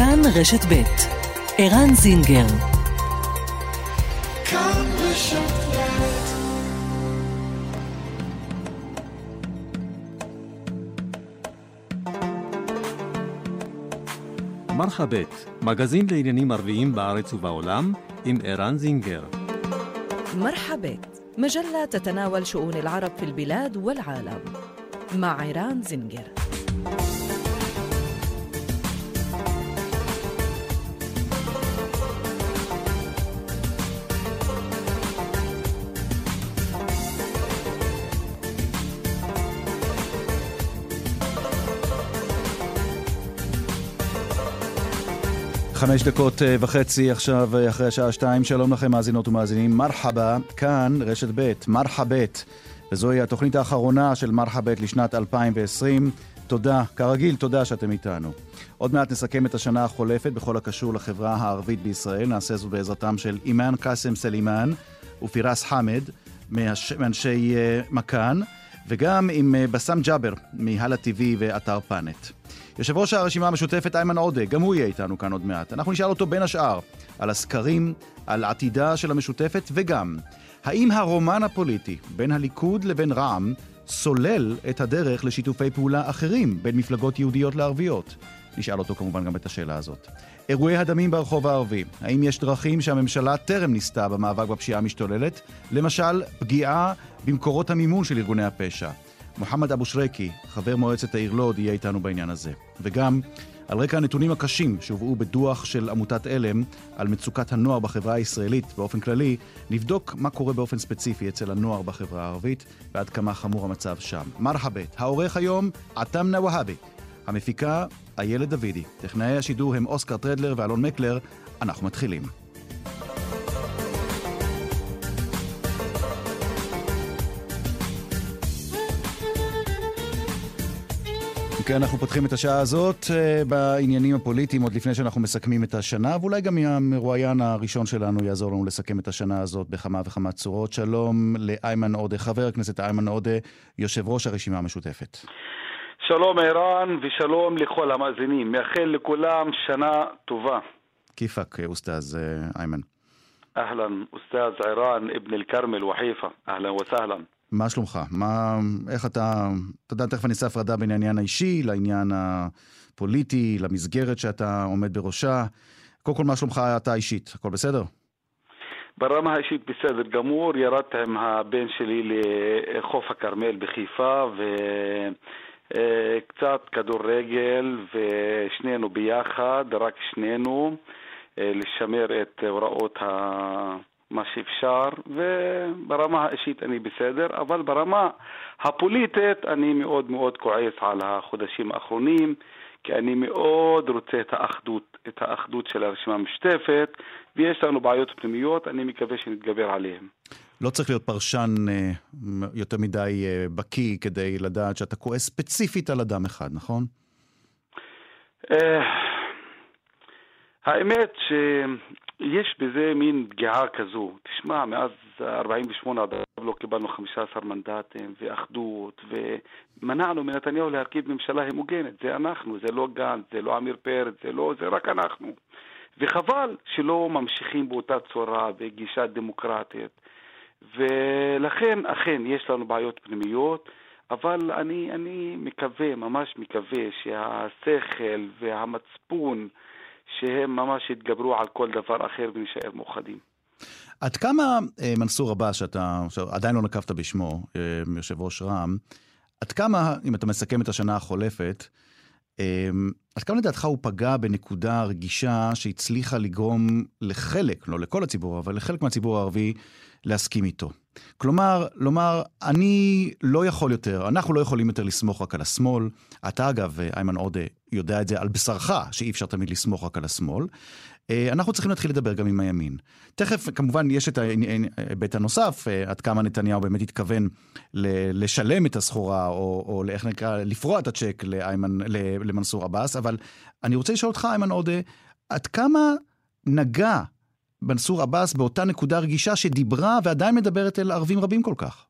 כאן רשת ב' ערן זינגר מרחבת, מגזין לעניינים ערביים בארץ ובעולם, עם ערן זינגר. مرحبا مجلة تتناول شؤون العرب في البلاد والعالم مع عيران زنجر חמש דקות אה, וחצי עכשיו אה, אחרי השעה שתיים, שלום לכם מאזינות ומאזינים. מרחבה, כאן רשת ב', מרחבת. וזוהי התוכנית האחרונה של מרחבת לשנת 2020. תודה, כרגיל, תודה שאתם איתנו. עוד מעט נסכם את השנה החולפת בכל הקשור לחברה הערבית בישראל. נעשה זאת בעזרתם של אימאן קאסם סלימאן ופירס חמד, מאנשי אה, מכאן, וגם עם בסאם ג'אבר מהלא TV ואתר פאנט. יושב ראש הרשימה המשותפת איימן עודה, גם הוא יהיה איתנו כאן עוד מעט. אנחנו נשאל אותו בין השאר על הסקרים, על עתידה של המשותפת, וגם, האם הרומן הפוליטי בין הליכוד לבין רע"מ סולל את הדרך לשיתופי פעולה אחרים בין מפלגות יהודיות לערביות? נשאל אותו כמובן גם את השאלה הזאת. אירועי הדמים ברחוב הערבי, האם יש דרכים שהממשלה טרם ניסתה במאבק בפשיעה המשתוללת? למשל, פגיעה במקורות המימון של ארגוני הפשע. מוחמד אבו שרקי, חבר מועצת העיר לוד, יהיה איתנו בעניין הזה. וגם על רקע הנתונים הקשים שהובאו בדוח של עמותת עלם על מצוקת הנוער בחברה הישראלית באופן כללי, נבדוק מה קורה באופן ספציפי אצל הנוער בחברה הערבית ועד כמה חמור המצב שם. מרחבת, העורך היום, עתמנה והבי. המפיקה, איילת דוידי. טכנאי השידור הם אוסקר טרדלר ואלון מקלר. אנחנו מתחילים. כן, אנחנו פותחים את השעה הזאת uh, בעניינים הפוליטיים עוד לפני שאנחנו מסכמים את השנה, ואולי גם המרואיין הראשון שלנו יעזור לנו לסכם את השנה הזאת בכמה וכמה צורות. שלום לאיימן עודה, חבר הכנסת איימן עודה, יושב ראש הרשימה המשותפת. שלום ערן ושלום לכל המאזינים. מאחל לכולם שנה טובה. כיפאק, אוסטאז איימן. אהלן, אוסטאז ערן אבן אל-כרמל וחיפה. אהלן וסהלן. מה שלומך? מה, איך אתה, אתה יודע, תכף אני אעשה הפרדה בין העניין האישי לעניין הפוליטי, למסגרת שאתה עומד בראשה. קודם כל, מה שלומך אתה אישית? הכל בסדר? ברמה האישית בסדר גמור, ירדתי עם הבן שלי לחוף הכרמל בחיפה וקצת כדורגל ושנינו ביחד, רק שנינו, לשמר את הוראות ה... מה שאפשר, וברמה האישית אני בסדר, אבל ברמה הפוליטית אני מאוד מאוד כועס על החודשים האחרונים, כי אני מאוד רוצה את האחדות, את האחדות של הרשימה המשותפת, ויש לנו בעיות פנימיות, אני מקווה שנתגבר עליהן. לא צריך להיות פרשן אה, יותר מדי אה, בקיא כדי לדעת שאתה כועס ספציפית על אדם אחד, נכון? אה, האמת ש... יש בזה מין פגיעה כזו. תשמע, מאז 48' עד עכשיו לא קיבלנו 15 מנדטים ואחדות, ומנענו מנתניהו להרכיב ממשלה המוגנת. זה אנחנו, זה לא גנץ, זה לא עמיר פרץ, זה לא, זה רק אנחנו. וחבל שלא ממשיכים באותה צורה, בגישה דמוקרטית. ולכן, אכן, יש לנו בעיות פנימיות, אבל אני, אני מקווה, ממש מקווה, שהשכל והמצפון, שהם ממש יתגברו על כל דבר אחר ונשאר מאוחדים. עד כמה אה, מנסור עבאס, שאתה עדיין לא נקבת בשמו, אה, יושב ראש רע"מ, עד כמה, אם אתה מסכם את השנה החולפת, אה, עד כמה לדעתך הוא פגע בנקודה רגישה שהצליחה לגרום לחלק, לא לכל הציבור, אבל לחלק מהציבור הערבי, להסכים איתו? כלומר, לומר, אני לא יכול יותר, אנחנו לא יכולים יותר לסמוך רק על השמאל. אתה אגב, איימן עודה, יודע את זה על בשרך, שאי אפשר תמיד לסמוך רק על השמאל. אנחנו צריכים להתחיל לדבר גם עם הימין. תכף, כמובן, יש את ההיבט הנוסף, עד כמה נתניהו באמת התכוון לשלם את הסחורה, או, או איך נקרא, לפרוע את הצ'ק לאיימן, למנסור עבאס, אבל אני רוצה לשאול אותך, איימן עודה, עד כמה נגע מנסור עבאס באותה נקודה רגישה שדיברה ועדיין מדברת אל ערבים רבים כל כך?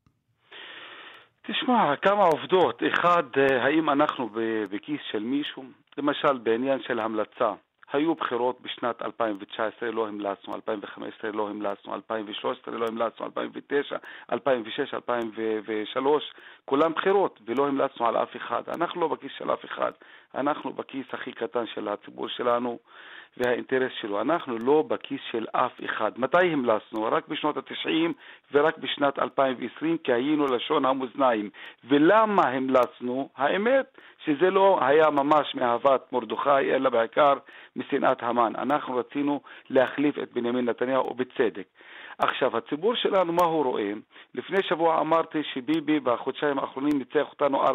תשמע, כמה עובדות. אחד, האם אנחנו בכיס של מישהו? למשל, בעניין של המלצה. היו בחירות בשנת 2019, לא המלצנו, 2015 לא המלצנו, 2013 לא המלצנו, 2009, 2006, 2003, כולם בחירות, ולא המלצנו על אף אחד. אנחנו לא בכיס של אף אחד, אנחנו בכיס הכי קטן של הציבור שלנו. והאינטרס שלו. אנחנו לא בכיס של אף אחד. מתי המלצנו? רק בשנות ה-90 ורק בשנת 2020, כי היינו לשון המאזניים. ולמה המלצנו? האמת שזה לא היה ממש מאהבת מרדכי, אלא בעיקר משנאת המן. אנחנו רצינו להחליף את בנימין נתניהו, ובצדק. עכשיו, הציבור שלנו, מה הוא רואה? לפני שבוע אמרתי שביבי בחודשיים האחרונים ניצח אותנו 4-0.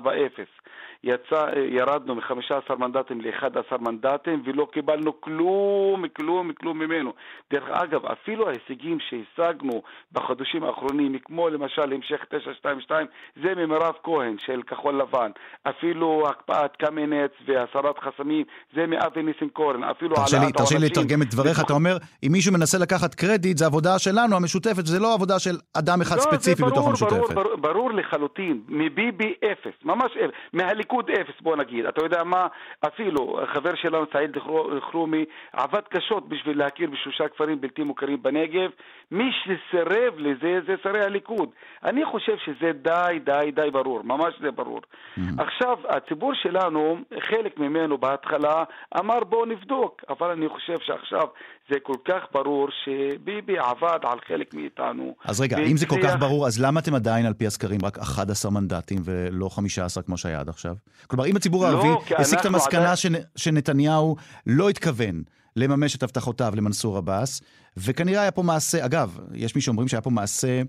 יצא, ירדנו מ-15 מנדטים ל-11 מנדטים ולא קיבלנו כלום, כלום, כלום ממנו. דרך אגב, אפילו ההישגים שהשגנו בחודשים האחרונים, כמו למשל המשך 922, זה ממירב כהן של כחול לבן. אפילו הקפאת קמיניץ והסרת חסמים, זה מאבי ניסנקורן. אפילו העלאת העונשים... תרשה לי לתרגם את דבריך, אתה אומר, אם מישהו מנסה לקחת קרדיט, זה עבודה שלנו, המשותפת, זה לא עבודה של אדם אחד לא, ספציפי ברור, בתוך המשותפת. ברור, ברור, ברור לחלוטין, מביבי אפס, ממש אפס, מהליכוד אפס, בוא נגיד. אתה יודע מה, אפילו חבר שלנו, סעיד אלחרומי, עבד קשות בשביל להכיר בשלושה כפרים בלתי מוכרים בנגב. מי שסירב לזה זה שרי הליכוד. אני חושב שזה די, די, די ברור, ממש זה ברור. Mm-hmm. עכשיו, הציבור שלנו, חלק ממנו בהתחלה אמר בואו נבדוק, אבל אני חושב שעכשיו זה כל כך ברור שביבי עבד על חלק מאיתנו. אז רגע, אם זה כל כך ברור, אז למה אתם עדיין על פי הסקרים רק 11 מנדטים ולא 15 כמו שהיה עד עכשיו? כלומר, אם הציבור לא, הערבי הסיק את המסקנה עדיין... שנתניהו לא התכוון לממש את הבטחותיו למנסור עבאס, וכנראה היה פה מעשה, אגב, יש מי שאומרים שהיה פה מעשה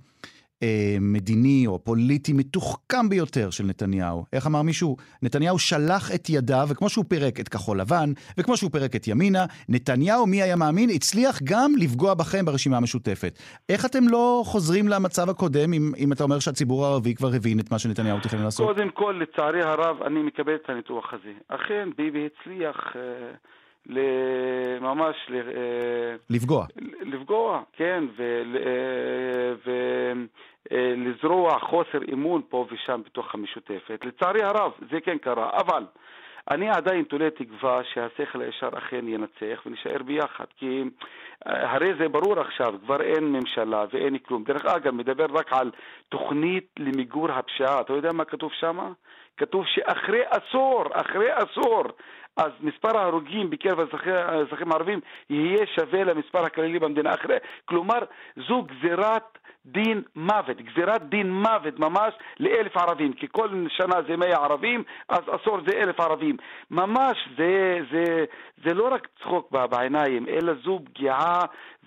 אה, מדיני או פוליטי מתוחכם ביותר של נתניהו. איך אמר מישהו? נתניהו שלח את ידיו, וכמו שהוא פירק את כחול לבן, וכמו שהוא פירק את ימינה, נתניהו, מי היה מאמין, הצליח גם לפגוע בכם ברשימה המשותפת. איך אתם לא חוזרים למצב הקודם, אם, אם אתה אומר שהציבור הערבי כבר הבין את מה שנתניהו תכנן לעשות? קודם כל, לצערי הרב, אני מקבל את הניתוח הזה. אכן, ביבי הצליח... אה... ממש... אה, לפגוע. לפגוע, כן, ולזרוע אה, חוסר אמון פה ושם בתוך המשותפת. לצערי הרב, זה כן קרה, אבל אני עדיין תולה תקווה שהשכל הישר אכן ינצח ונשאר ביחד, כי אה, הרי זה ברור עכשיו, כבר אין ממשלה ואין כלום. דרך אגב, מדבר רק על תוכנית למיגור הפשיעה. אתה יודע מה כתוב שם? כתוב שאחרי עשור, אחרי עשור, אז מספר ההרוגים בקרב האזרחים הערבים יהיה שווה למספר הכללי במדינה אחרי. כלומר, זו גזירת דין מוות, גזירת דין מוות ממש לאלף ערבים, כי כל שנה זה מאה ערבים, אז עשור זה אלף ערבים. ממש זה, זה, זה לא רק צחוק בעיניים, אלא זו פגיעה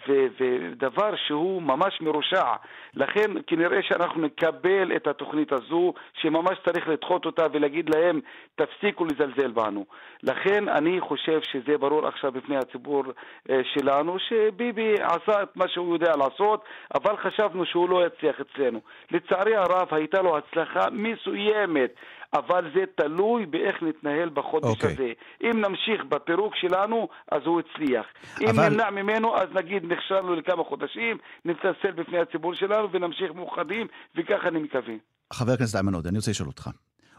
ודבר שהוא ממש מרושע. לכן כנראה שאנחנו נקבל את התוכנית הזו, שממש צריך לדחות אותה ולהגיד להם, תפסיקו לזלזל בנו. לכן אני חושב שזה ברור עכשיו בפני הציבור אה, שלנו, שביבי עשה את מה שהוא יודע לעשות, אבל חשבנו שהוא לא יצליח אצלנו. לצערי הרב הייתה לו הצלחה מסוימת. אבל זה תלוי באיך נתנהל בחודש okay. אוקיי. הזה. אם נמשיך בפירוק שלנו, אז הוא הצליח. אבל... אם נמנע ממנו, אז נגיד נכשלנו לכמה חודשים, נתנצל בפני הציבור שלנו ונמשיך מאוחדים, וככה אני מקווה. חבר הכנסת איימן עודה, אני רוצה לשאול אותך.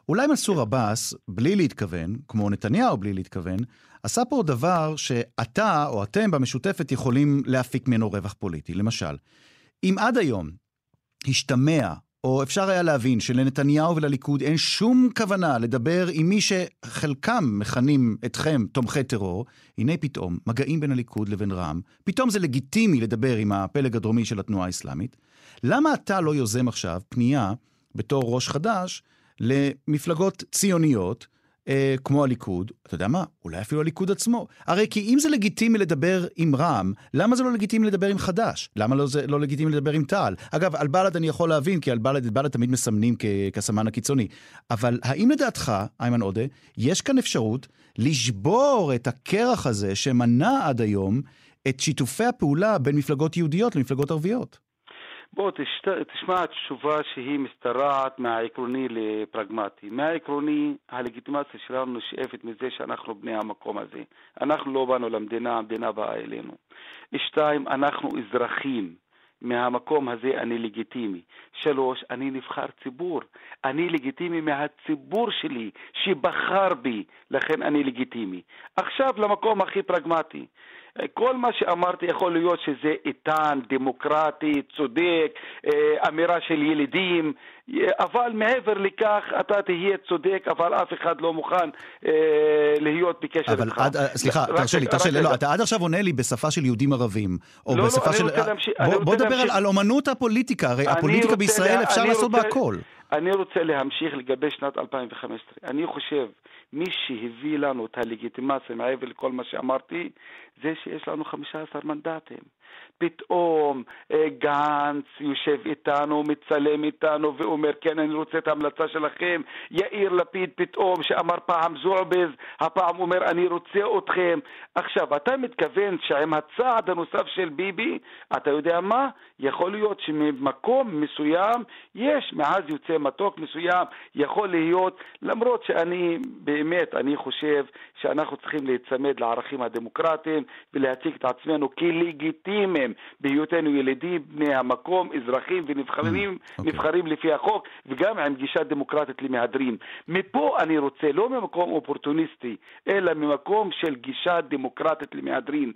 אולי מנסור עבאס, בלי להתכוון, כמו נתניהו בלי להתכוון, עשה פה דבר שאתה או אתם במשותפת יכולים להפיק ממנו רווח פוליטי. למשל, אם עד היום השתמע או אפשר היה להבין שלנתניהו ולליכוד אין שום כוונה לדבר עם מי שחלקם מכנים אתכם תומכי טרור, הנה פתאום מגעים בין הליכוד לבין רע"מ, פתאום זה לגיטימי לדבר עם הפלג הדרומי של התנועה האסלאמית. למה אתה לא יוזם עכשיו פנייה בתור ראש חדש למפלגות ציוניות אה, כמו הליכוד, אתה יודע מה? אולי אפילו הליכוד עצמו. הרי כי אם זה לגיטימי לדבר עם רע"מ, למה זה לא לגיטימי לדבר עם חד"ש? למה לא זה לא לגיטימי לדבר עם תע"ל? אגב, על בל"ד אני יכול להבין, כי על בל"ד, את בל"ד תמיד מסמנים כסמן הקיצוני. אבל האם לדעתך, איימן עודה, יש כאן אפשרות לשבור את הקרח הזה שמנע עד היום את שיתופי הפעולה בין מפלגות יהודיות למפלגות ערביות? בוא תשת, תשמע תשובה שהיא משתרעת מהעקרוני לפרגמטי. מהעקרוני, הלגיטימציה שלנו נשאפת מזה שאנחנו בני המקום הזה. אנחנו לא באנו למדינה, המדינה באה אלינו. שתיים, אנחנו אזרחים. מהמקום הזה אני לגיטימי. שלוש, אני נבחר ציבור. אני לגיטימי מהציבור שלי, שבחר בי, לכן אני לגיטימי. עכשיו למקום הכי פרגמטי. כל מה שאמרתי יכול להיות שזה איתן, דמוקרטי, צודק, אה, אמירה של ילידים, אבל מעבר לכך אתה תהיה צודק, אבל אף אחד לא מוכן אה, להיות בקשר אבל איתך. עד, אה, סליחה, תרשה לי, תרשה לי, לא, אתה עד עכשיו עונה לי בשפה של יהודים ערבים. או לא, לא, בשפה אני של... רוצה להמשיך- בוא, אני נדבר על. על אומנות הפוליטיקה, הרי אני הפוליטיקה בישראל לה- אפשר אני לעשות בה הכל. אני רוצה להמשיך לגבי שנת 2015. אני חושב, מי שהביא לנו את הלגיטימציה מעבר לכל מה שאמרתי, זה שיש לנו 15 מנדטים. פתאום אה, גנץ יושב איתנו, מצלם איתנו ואומר, כן, אני רוצה את ההמלצה שלכם. יאיר לפיד פתאום, שאמר פעם זועבז, הפעם אומר, אני רוצה אתכם. עכשיו, אתה מתכוון שעם הצעד הנוסף של ביבי, אתה יודע מה? יכול להיות שממקום מסוים יש, מעז יוצא מתוק מסוים, יכול להיות, למרות שאני באמת, אני חושב שאנחנו צריכים להיצמד לערכים הדמוקרטיים ולהציג את עצמנו כלגיטימיים בהיותנו ילידים בני המקום, אזרחים ונבחרים אוקיי. נבחרים לפי החוק וגם עם גישה דמוקרטית למהדרין. מפה אני רוצה, לא ממקום אופורטוניסטי, אלא ממקום של גישה דמוקרטית למהדרין.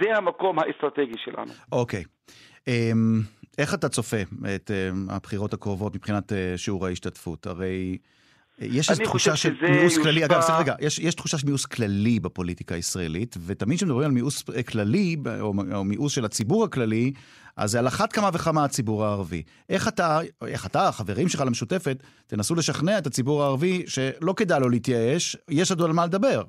זה המקום האסטרטגי שלנו. אוקיי. אמ, איך אתה צופה את אמ, הבחירות הקרובות מבחינת אה, שיעור ההשתתפות? הרי יש איזו תחושה של מיאוס כללי, אגב, סליחה, רגע, יש, יש תחושה של מיאוס כללי בפוליטיקה הישראלית, ותמיד כשמדברים על מיאוס אה, כללי, או, או מיאוס של הציבור הכללי, אז זה על אחת כמה וכמה הציבור הערבי. איך אתה, איך אתה, החברים שלך למשותפת, תנסו לשכנע את הציבור הערבי שלא כדאי לו להתייאש, יש עוד על מה לדבר.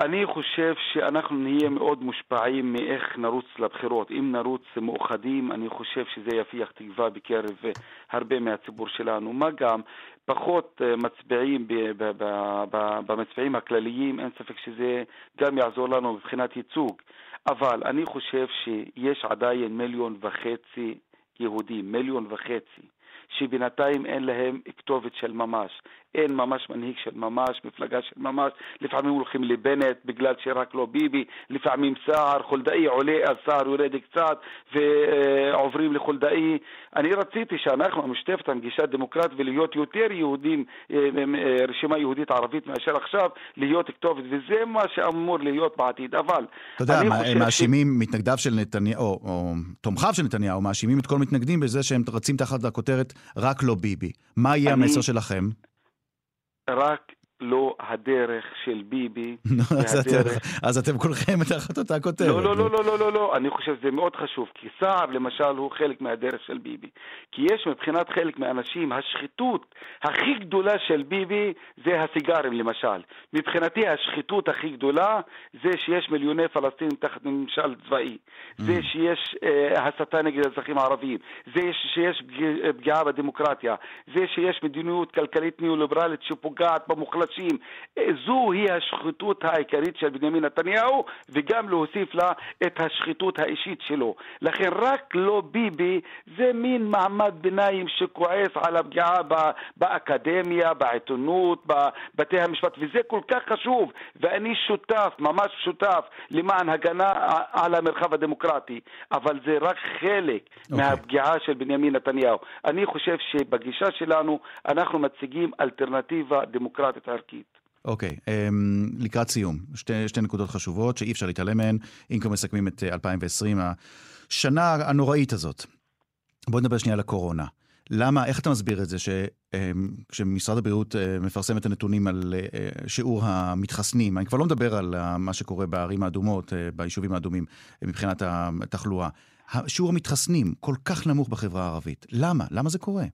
אני חושב שאנחנו נהיה מאוד מושפעים מאיך נרוץ לבחירות. אם נרוץ מאוחדים, אני חושב שזה יפיח תקווה בקרב אה, הרבה מהציבור שלנו. מה גם, פחות אה, מצביעים במצביעים הכלליים, אין ספק שזה גם יעזור לנו מבחינת ייצוג. אבל אני חושב שיש עדיין מיליון וחצי יהודים, מיליון וחצי. שבינתיים אין להם כתובת של ממש. אין ממש מנהיג של ממש, מפלגה של ממש. לפעמים הולכים לבנט בגלל שרק לא ביבי, לפעמים סער, חולדאי עולה, אז סער יורד קצת, ועוברים לחולדאי. אני רציתי שאנחנו, המשותפת, עם גישה דמוקרטית ולהיות יותר יהודים, אה, אה, רשימה יהודית ערבית מאשר עכשיו, להיות כתובת, וזה מה שאמור להיות בעתיד. אבל אתה יודע, מה- חושב ש- מאשימים מתנגדיו של נתניהו, או, או תומכיו של נתניהו, מאשימים את כל המתנגדים בזה שהם רצים תחת הכותרת רק לא ביבי. מה יהיה אני- המסר שלכם? רק לא הדרך של ביבי, נו, אז אתם- כולכם תחת אותה כותרת. לא, לא, לא, לא, לא, לא, לא, אני חושב שזה מאוד חשוב, כי סער למשל הוא חלק מהדרך של ביבי. כי יש מבחינת חלק מהאנשים, השחיתות הכי גדולה של ביבי זה הסיגרים למשל. מבחינתי השחיתות הכי גדולה זה שיש מיליוני פלסטינים תחת ממשל צבאי. זה שיש אה, הסתה נגד האזרחים הערביים. זה יש- שיש פג- פגיעה בדמוקרטיה. זה שיש מדיניות כלכלית ניאו-ליברלית שפוגעת במוחלשים. אה, זוהי השחיתות העיקרית של בנימין נתניהו, וגם להוסיף לה את השחיתות האישית שלו. לכן רק לא ביבי זה מין מעמד ביניים שכועס על הפגיעה באקדמיה, בעיתונות, בבתי המשפט, וזה כל כך חשוב, ואני שותף, ממש שותף, למען הגנה על המרחב הדמוקרטי, אבל זה רק חלק אוקיי. מהפגיעה של בנימין נתניהו. אני חושב שבגישה שלנו אנחנו מציגים אלטרנטיבה דמוקרטית ערכית. אוקיי, אמ, לקראת סיום, שתי, שתי נקודות חשובות שאי אפשר להתעלם מהן, אם כבר מסכמים את אה, 2020, השנה הנוראית הזאת. בואו נדבר שנייה על הקורונה. למה, איך אתה מסביר את זה שכשמשרד הבריאות אה, מפרסם את הנתונים על אה, שיעור המתחסנים, אני כבר לא מדבר על אה, מה שקורה בערים האדומות, אה, ביישובים האדומים, אה, מבחינת התחלואה, שיעור המתחסנים כל כך נמוך בחברה הערבית. למה? למה זה קורה?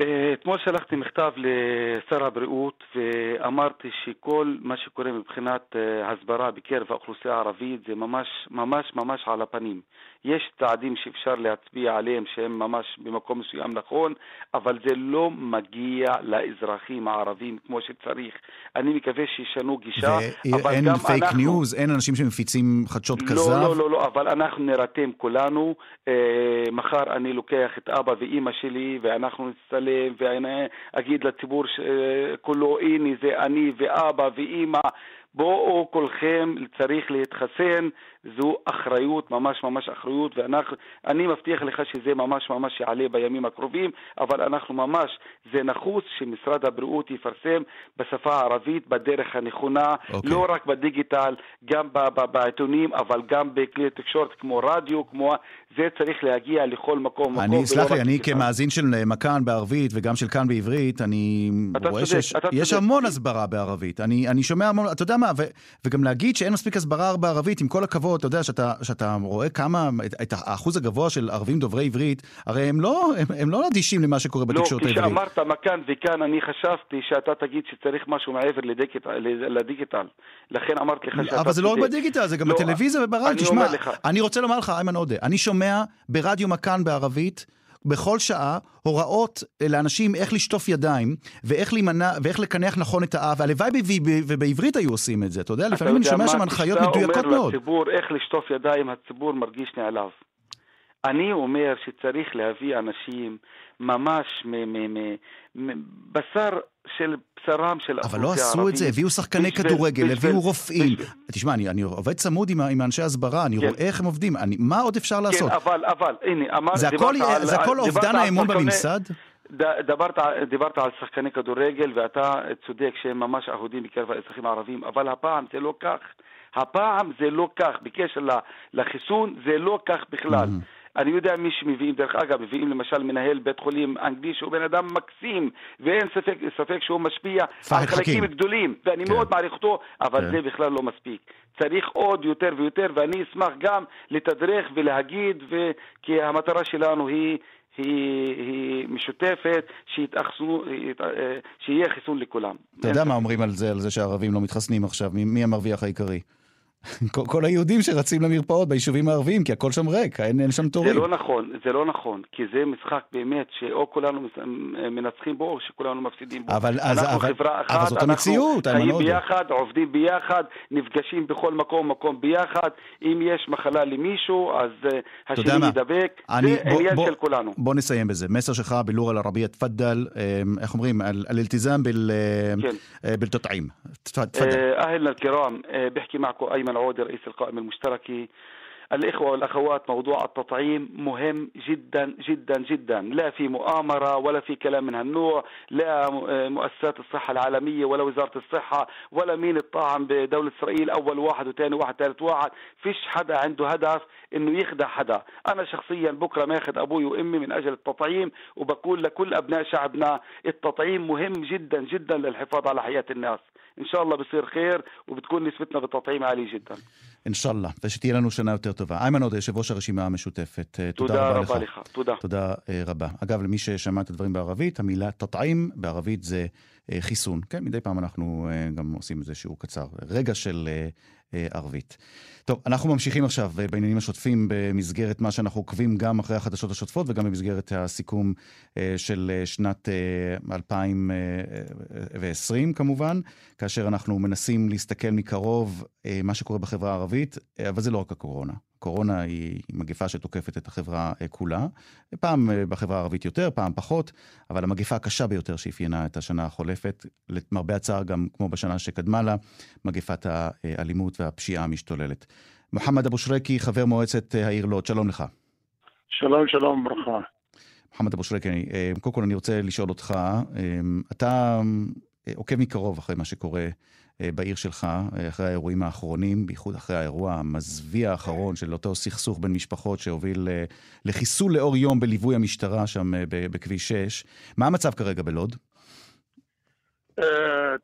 אה, אתמול שלחתי מכתב לשר הבריאות ואמרתי שכל מה שקורה מבחינת אה, הסברה בקרב האוכלוסייה הערבית זה ממש ממש ממש על הפנים. יש צעדים שאפשר להצביע עליהם שהם ממש במקום מסוים נכון, אבל זה לא מגיע לאזרחים הערבים כמו שצריך. אני מקווה שישנו גישה, אבל ואין גם פייק אנחנו... ניוז, אין אנשים שמפיצים חדשות כזב. לא, לא, לא, לא, אבל אנחנו נירתם כולנו. אה, מחר אני לוקח את אבא ואימא שלי ואנחנו נצטלם ואני אגיד לציבור כולו, הנה זה אני ואבא ואימא. בואו כולכם צריך להתחסן, זו אחריות, ממש ממש אחריות, ואני מבטיח לך שזה ממש ממש יעלה בימים הקרובים, אבל אנחנו ממש, זה נחוץ שמשרד הבריאות יפרסם בשפה הערבית בדרך הנכונה, okay. אוקיי. לא רק בדיגיטל, גם בעיתונים, אבל גם בכלי תקשורת כמו רדיו, כמו... זה צריך להגיע לכל מקום. אני, סלח לי, אני כמאזין של מכאן בערבית וגם של כאן בעברית, אני רואה שיש המון הסברה בערבית. אני, אני שומע המון, אתה יודע מה, ו, וגם להגיד שאין מספיק הסברה בערבית, עם כל הכבוד, אתה יודע, שאתה, שאתה רואה כמה, את, את האחוז הגבוה של ערבים דוברי עברית, הרי הם לא, הם, הם לא אדישים למה שקורה לא, בתקשורת העברית. לא, כשאמרת מכאן וכאן, אני חשבתי שאתה תגיד שצריך משהו מעבר לדיגיטל, לדיגיטל. לכן אמרתי לך שאתה... אבל זה לא רק בדיגיטל, זה גם לא, בטלוויזיה וברדיו. תשמע, אני רוצה לומר לך, איימן עודה, אני שומע ברדיו מכאן בערבית, בכל שעה הוראות לאנשים איך לשטוף ידיים ואיך להימנע ואיך לקנח נכון את האף, והלוואי ובעברית היו עושים את זה, אתה יודע, לפעמים אני שומע שם הנחיות מדויקות מאוד. כשאתה אומר לציבור איך לשטוף ידיים, הציבור מרגיש נעלב. אני אומר שצריך להביא אנשים ממש מבשר של בשרם של אבל לא עשו את זה, הביאו שחקני כדורגל, הביאו רופאים. תשמע, אני עובד צמוד עם אנשי הסברה, אני כן. רואה איך הם עובדים, מה עוד אפשר כן, לעשות? כן, אבל, אבל, הנה, אמרת... זה הכל אובדן האמון בממסד? דיברת, דיברת על שחקני כדורגל ואתה צודק שהם ממש אהודים בקרב האזרחים הערבים, אבל הפעם זה לא כך. הפעם זה לא כך. בקשר לחיסון זה לא כך בכלל. Mm-hmm. אני יודע מי שמביאים, דרך אגב, מביאים למשל מנהל בית חולים אנגלי שהוא בן אדם מקסים, ואין ספק, ספק שהוא משפיע על חלקים גדולים, ואני כן. מאוד מעריך אותו, אבל כן. זה בכלל לא מספיק. צריך עוד יותר ויותר, ואני אשמח גם לתדרך ולהגיד, ו... כי המטרה שלנו היא... היא, היא משותפת, שיתאחסו, שיהיה חיסון לכולם. אתה יודע מה אומרים על זה, על זה שהערבים לא מתחסנים עכשיו? מי המרוויח העיקרי? כל היהודים שרצים למרפאות ביישובים הערביים, כי הכל שם ריק, אין, אין שם תורים. זה לא נכון, זה לא נכון, כי זה משחק באמת שאו כולנו מנצחים בו, או שכולנו מפסידים בו. אבל, אנחנו אז, אבל, חברה אחת, אבל זאת המציאות, אנחנו חיים ביחד, עובדים ביחד, נפגשים בכל מקום, ומקום ביחד. אם יש מחלה למישהו, אז אה, השני ידבק, זה עניין של כולנו. בוא נסיים בזה. מסר שלך בלור אל ערבייה, תפדל, אמ, איך אומרים, אל-אלתיזם בלתותעים. כן. אה, אה, תפדל. אהלן אל-כיראם, בחכי מעכו איימן العودة رئيس القائمة المشتركة الإخوة والأخوات موضوع التطعيم مهم جدا جدا جدا. لا في مؤامرة ولا في كلام من هالنوع لا مؤسسات الصحة العالمية ولا وزارة الصحة ولا مين الطاعم بدولة إسرائيل أول واحد وثاني واحد ثالث واحد. فيش حدا عنده هدف إنه يخدع حدا. أنا شخصيا بكرة ماخذ أبوي وأمي من أجل التطعيم وبقول لكل أبناء شعبنا التطعيم مهم جدا جدا للحفاظ على حياة الناس. إن شاء الله بصير خير وبتكون نسبتنا بالتطعيم عالية جدا אינשאללה, ושתהיה לנו שנה יותר טובה. איימן עודה, יושב ראש הרשימה המשותפת, אה, תודה, תודה רבה, רבה לך. לך. תודה. תודה uh, רבה. אגב, למי ששמע את הדברים בערבית, המילה תטעים בערבית זה uh, חיסון. כן, מדי פעם אנחנו uh, גם עושים איזה שיעור קצר. רגע של uh, ערבית. טוב, אנחנו ממשיכים עכשיו בעניינים השוטפים במסגרת מה שאנחנו עוקבים גם אחרי החדשות השוטפות וגם במסגרת הסיכום של שנת 2020 כמובן, כאשר אנחנו מנסים להסתכל מקרוב מה שקורה בחברה הערבית, אבל זה לא רק הקורונה. קורונה היא מגפה שתוקפת את החברה כולה, פעם בחברה הערבית יותר, פעם פחות, אבל המגפה הקשה ביותר שאפיינה את השנה החולפת, למרבה הצער גם כמו בשנה שקדמה לה, מגפת האלימות והפשיעה המשתוללת. מוחמד אבו שרקי, חבר מועצת העיר לוד, שלום לך. שלום, שלום, ברכה. מוחמד אבו שרקי, קודם כל אני רוצה לשאול אותך, אתה עוקב מקרוב אחרי מה שקורה אה, בעיר שלך, אה, אחרי האירועים האחרונים, בייחוד אחרי האירוע המזוויע האחרון של אותו סכסוך בין משפחות שהוביל אה, לחיסול לאור יום בליווי המשטרה שם בכביש 6. מה המצב כרגע בלוד?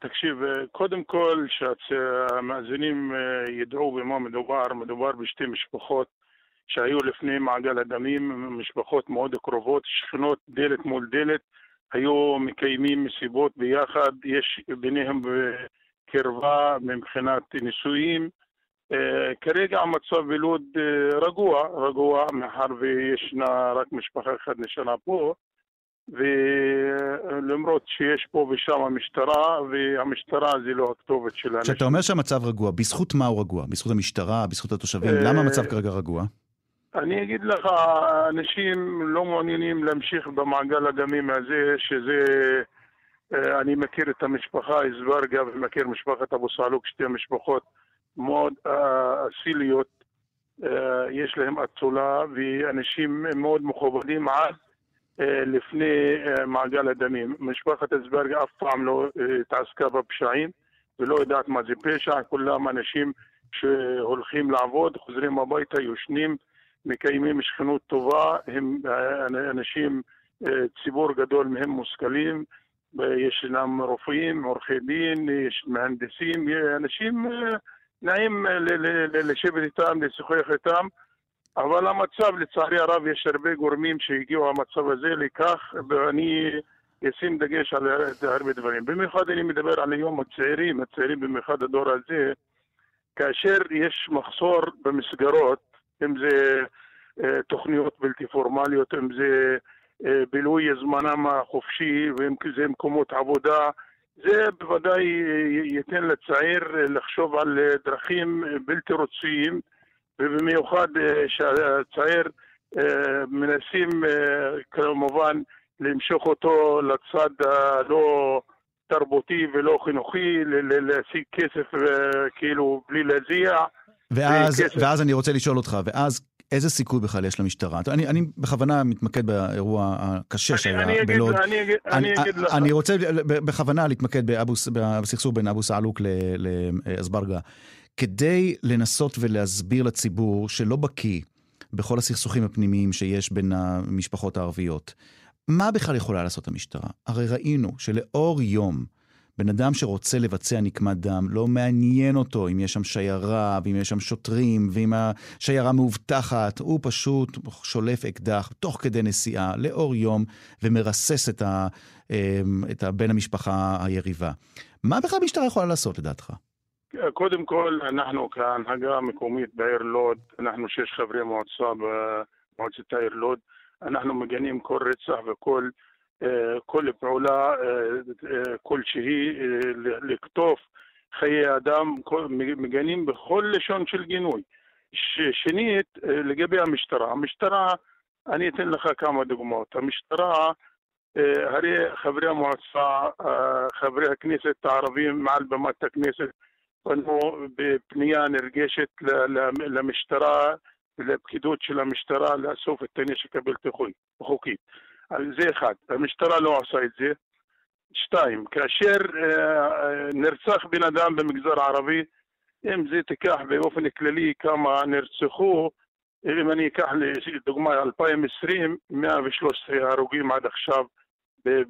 תקשיב, קודם כל שהמאזינים ידעו במה מדובר, מדובר בשתי משפחות שהיו לפני מעגל הדמים, משפחות מאוד קרובות, שכנות דלת מול דלת, היו מקיימים מסיבות ביחד, יש ביניהם קרבה מבחינת נישואים. Uh, כרגע המצב בלוד uh, רגוע, רגוע, מאחר וישנה רק משפחה אחת נשארה פה, ולמרות שיש פה ושם המשטרה, והמשטרה זה לא הכתובת של האנשים. כשאתה אומר שהמצב רגוע, בזכות מה הוא רגוע? בזכות המשטרה, בזכות התושבים? Uh, למה המצב כרגע רגוע? אני אגיד לך, אנשים לא מעוניינים להמשיך במעגל הדמים הזה, שזה אה, אני מכיר את המשפחה אזברגה ומכיר משפחת אבו סעלוק, שתי משפחות מאוד אסיליות, יש להם אצולה ואנשים מאוד מכובדים עד לפני מעגל הדמים. משפחת אזברגה אף פעם לא התעסקה בפשעים ולא יודעת מה זה פשע, כולם אנשים שהולכים לעבוד, חוזרים הביתה, יושנים, מקיימים שכנות טובה, הם אנשים, ציבור גדול מהם מושכלים, ישנם רופאים, עורכי דין, יש מהנדסים, אנשים נעים לשבת איתם, לשוחח איתם, אבל המצב, לצערי הרב, יש הרבה גורמים שהגיעו המצב הזה לכך, ואני אשים דגש על הרבה דברים. במיוחד אני מדבר על היום הצעירים, הצעירים במיוחד הדור הזה, כאשר יש מחסור במסגרות, אם זה אה, תוכניות בלתי פורמליות, אם זה אה, בילוי זמנם החופשי, ואם זה מקומות עבודה, זה בוודאי ייתן לצעיר לחשוב על דרכים בלתי רוצים, ובמיוחד אה, שהצעיר מנסים כמובן למשוך אותו לצד הלא תרבותי ולא חינוכי, להשיג כסף כאילו בלי להזיע. ואז, ואז אני רוצה לשאול אותך, ואז איזה סיכוי בכלל יש למשטרה? אני, אני בכוונה מתמקד באירוע הקשה שהיה בלוד. אני, אגיד, אני, אני אגיד לך. אני רוצה בכוונה להתמקד בסכסוך בין אבו סעלוק לאזברגה, כדי לנסות ולהסביר לציבור שלא בקיא בכל הסכסוכים הפנימיים שיש בין המשפחות הערביות. מה בכלל יכולה לעשות המשטרה? הרי ראינו שלאור יום, בן אדם שרוצה לבצע נקמת דם, לא מעניין אותו אם יש שם שיירה, ואם יש שם שוטרים, ואם השיירה מאובטחת, הוא פשוט שולף אקדח תוך כדי נסיעה, לאור יום, ומרסס את, ה, אמ, את בן המשפחה היריבה. מה בכלל המשטרה יכולה לעשות לדעתך? קודם כל, אנחנו כהנהגה המקומית בעיר לוד, אנחנו שש חברי מועצה במועצת העיר לוד, אנחנו מגנים כל רצח וכל כל פעולה אה, אה, כלשהי לקטוף חיי אדם, מגנים בכל לשון של גינוי. שנית, לגבי המשטרה, המשטרה, אני אתן לך כמה דוגמאות. המשטרה, הרי חברי המועצה, חברי הכנסת הערבים מעל במת הכנסת, פנו בפנייה נרגשת למשטרה לפקידות של המשטרה לאסוף את הנשק הבלתי חוקי. זה אחד, המשטרה לא עושה את זה. שתיים, כאשר אה, נרצח בן אדם במגזר הערבי, אם זה תיקח באופן כללי כמה נרצחו, אם אני אקח לדוגמה 2020, 113 הרוגים עד עכשיו, ב-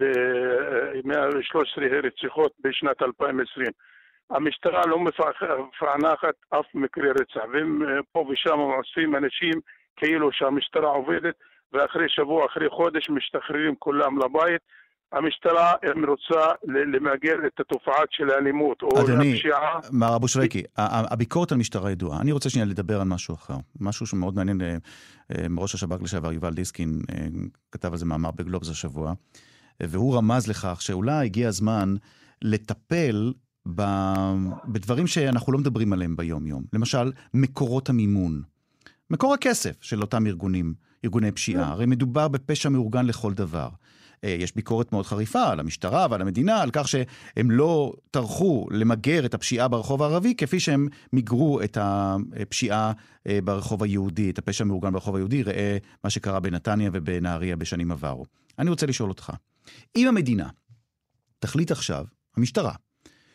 113 רציחות בשנת 2020. המשטרה לא מפענחת אף מקרה רצח, והם אה, פה ושם עושים אנשים כאילו שהמשטרה עובדת, ואחרי שבוע, אחרי חודש, משתחררים כולם לבית. המשטרה רוצה למגר את התופעה של האלימות או אדוני, הפשיעה. אדוני, מר אבו שרקי, הביקורת על משטרה ידועה. אני רוצה שנייה לדבר על משהו אחר. משהו שמאוד מעניין, אה, אה, ראש השב"כ לשעבר יובל דיסקין כתב על זה מאמר בגלובס השבוע, והוא רמז לכך שאולי הגיע הזמן לטפל ב... בדברים שאנחנו לא מדברים עליהם ביום-יום. למשל, מקורות המימון. מקור הכסף של אותם ארגונים, ארגוני פשיעה. כן. הרי מדובר בפשע מאורגן לכל דבר. אה, יש ביקורת מאוד חריפה על המשטרה ועל המדינה, על כך שהם לא טרחו למגר את הפשיעה ברחוב הערבי, כפי שהם מיגרו את הפשיעה אה, ברחוב היהודי, את הפשע המאורגן ברחוב היהודי, ראה מה שקרה בנתניה ובנהריה בשנים עברו. אני רוצה לשאול אותך, אם המדינה תחליט עכשיו, המשטרה,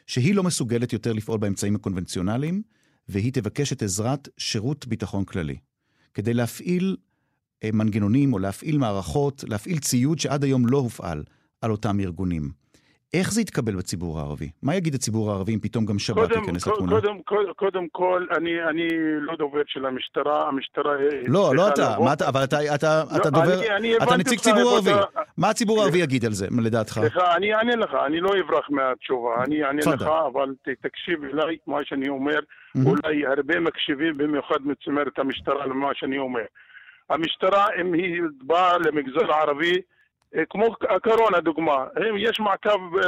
שהיא לא מסוגלת יותר לפעול באמצעים הקונבנציונליים, והיא תבקש את עזרת שירות ביטחון כללי, כדי להפעיל מנגנונים או להפעיל מערכות, להפעיל ציוד שעד היום לא הופעל על אותם ארגונים. איך זה יתקבל בציבור הערבי? מה יגיד הציבור הערבי אם פתאום גם שב"כ ייכנס לתמונה? קודם, קודם, קודם כל, אני, אני לא דובר של המשטרה, המשטרה... לא, לא אתה, מה אתה, אבל אתה, אתה, לא, אתה דובר, אני, אני אתה נציג ציבור ערבי. אתה... מה הציבור הערבי יגיד על זה, לדעתך? סליחה, אני אענה לך, אני לא אברח מהתשובה, אני אענה לך, אבל תקשיב אליי, מה שאני אומר, אולי הרבה מקשיבים, במיוחד מצמרת המשטרה למה שאני אומר. המשטרה, אם היא באה למגזר הערבי, אה, כמו הקורונה דוגמה, יש מעקב אה,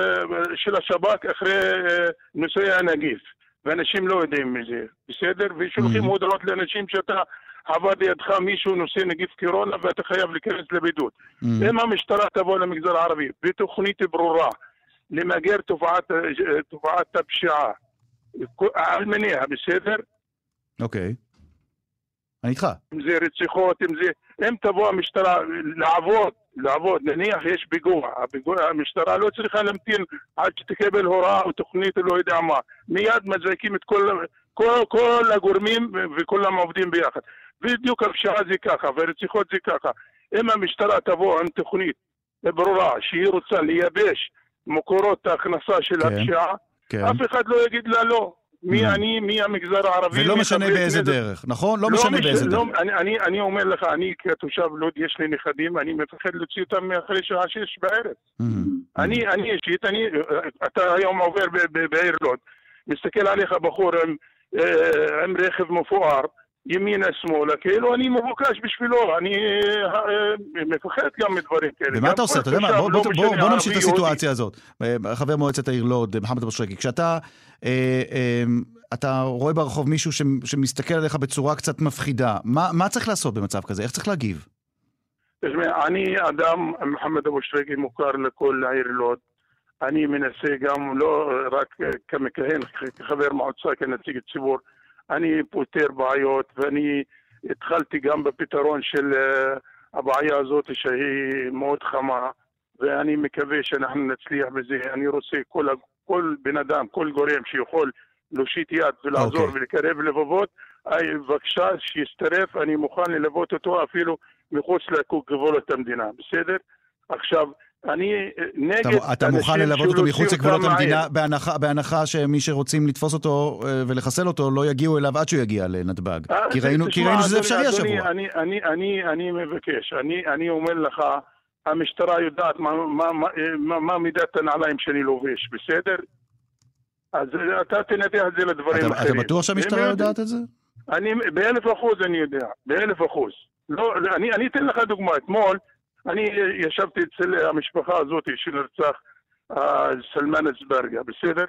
של השב"כ אחרי אה, נושאי הנגיף, ואנשים לא יודעים מזה, בסדר? ושולחים mm-hmm. הודעות לאנשים שאתה עבד לידך מישהו נושא נגיף קורונה ואתה חייב להיכנס לבידוד. Mm-hmm. אם המשטרה תבוא למגזר הערבי בתוכנית ברורה, למגר תופעת, תופעת הפשיעה על מיניה, בסדר? אוקיי. אני איתך. אם זה רציחות, אם זה... אם תבוא המשטרה לעבוד, לעבוד, נניח יש פיגוע, המשטרה לא צריכה להמתין עד שתקבל הוראה או תוכנית או לא יודע מה. מיד מזעקים את כל, כל, כל הגורמים וכולם עובדים ביחד. בדיוק הפשיעה זה ככה, והרציחות זה ככה. אם המשטרה תבוא עם תוכנית ברורה שהיא רוצה לייבש מקורות ההכנסה של כן, הפשיעה, כן. אף אחד לא יגיד לה לא. מי mm. אני, מי המגזר הערבי. ולא משנה באיזה. דרך, נכון? לא, לא משנה מש... באיזה לא, דרך. אני, אני, אני אומר לך, אני כתושב לוד, יש לי נכדים, אני מפחד להוציא אותם אחרי שעה שש בערב. Mm-hmm. אני, אני אישית, אני, אתה היום עובר בעיר לוד, מסתכל עליך בחור עם, אה, עם רכב מפואר, ימינה שמאלה, כאילו אני מבוקש בשבילו, אני אה, אה, מפחד גם מדברים כאלה. ומה אתה עושה? אתה יודע מה, בוא, לא בוא, בוא, בוא נמשיך את הסיטואציה הזאת. חבר מועצת העיר לוד, מוחמד אבו כשאתה אה, אה, אתה רואה ברחוב מישהו ש, שמסתכל עליך בצורה קצת מפחידה, מה, מה צריך לעשות במצב כזה? איך צריך להגיב? תשמע, אני אדם, מוחמד אבו שרקי מוכר לכל העיר לוד. אני מנסה גם, לא רק כמכהן, כחבר מועצה, כנציג ציבור, אני פותר בעיות ואני התחלתי גם בפתרון של uh, הבעיה הזאת שהיא מאוד חמה ואני מקווה שאנחנו נצליח בזה. אני רוצה כל, כל בן אדם, כל גורם שיכול להושיט יד ולעזור okay. אוקיי. ולקרב לבבות, בבקשה שיצטרף, אני מוכן ללוות אותו אפילו מחוץ לגבולות המדינה, בסדר? עכשיו, אני נגד... אתה, אתה מוכן ללוות אותו מחוץ לגבולות המדינה בהנחה, בהנחה שמי שרוצים לתפוס אותו אה, ולחסל אותו לא יגיעו אליו עד שהוא יגיע לנתב"ג. אה, כי ראינו, כי ראינו שזה אפשרי השבוע. אני, אני, אני, אני מבקש, אני, אני אומר לך, המשטרה יודעת מה, מה, מה, מה, מה מידת הנעליים שאני לובש, בסדר? אז אתה תנתח את זה לדברים אתה, אחרים. אתה בטוח שהמשטרה יודעת את זה? אני, באלף אחוז אני יודע, באלף אחוז. לא, אני, אני אתן לך דוגמה, אתמול אני ישבתי אצל המשפחה הזאת שנרצח אה, סלמן אזברגה, בסדר?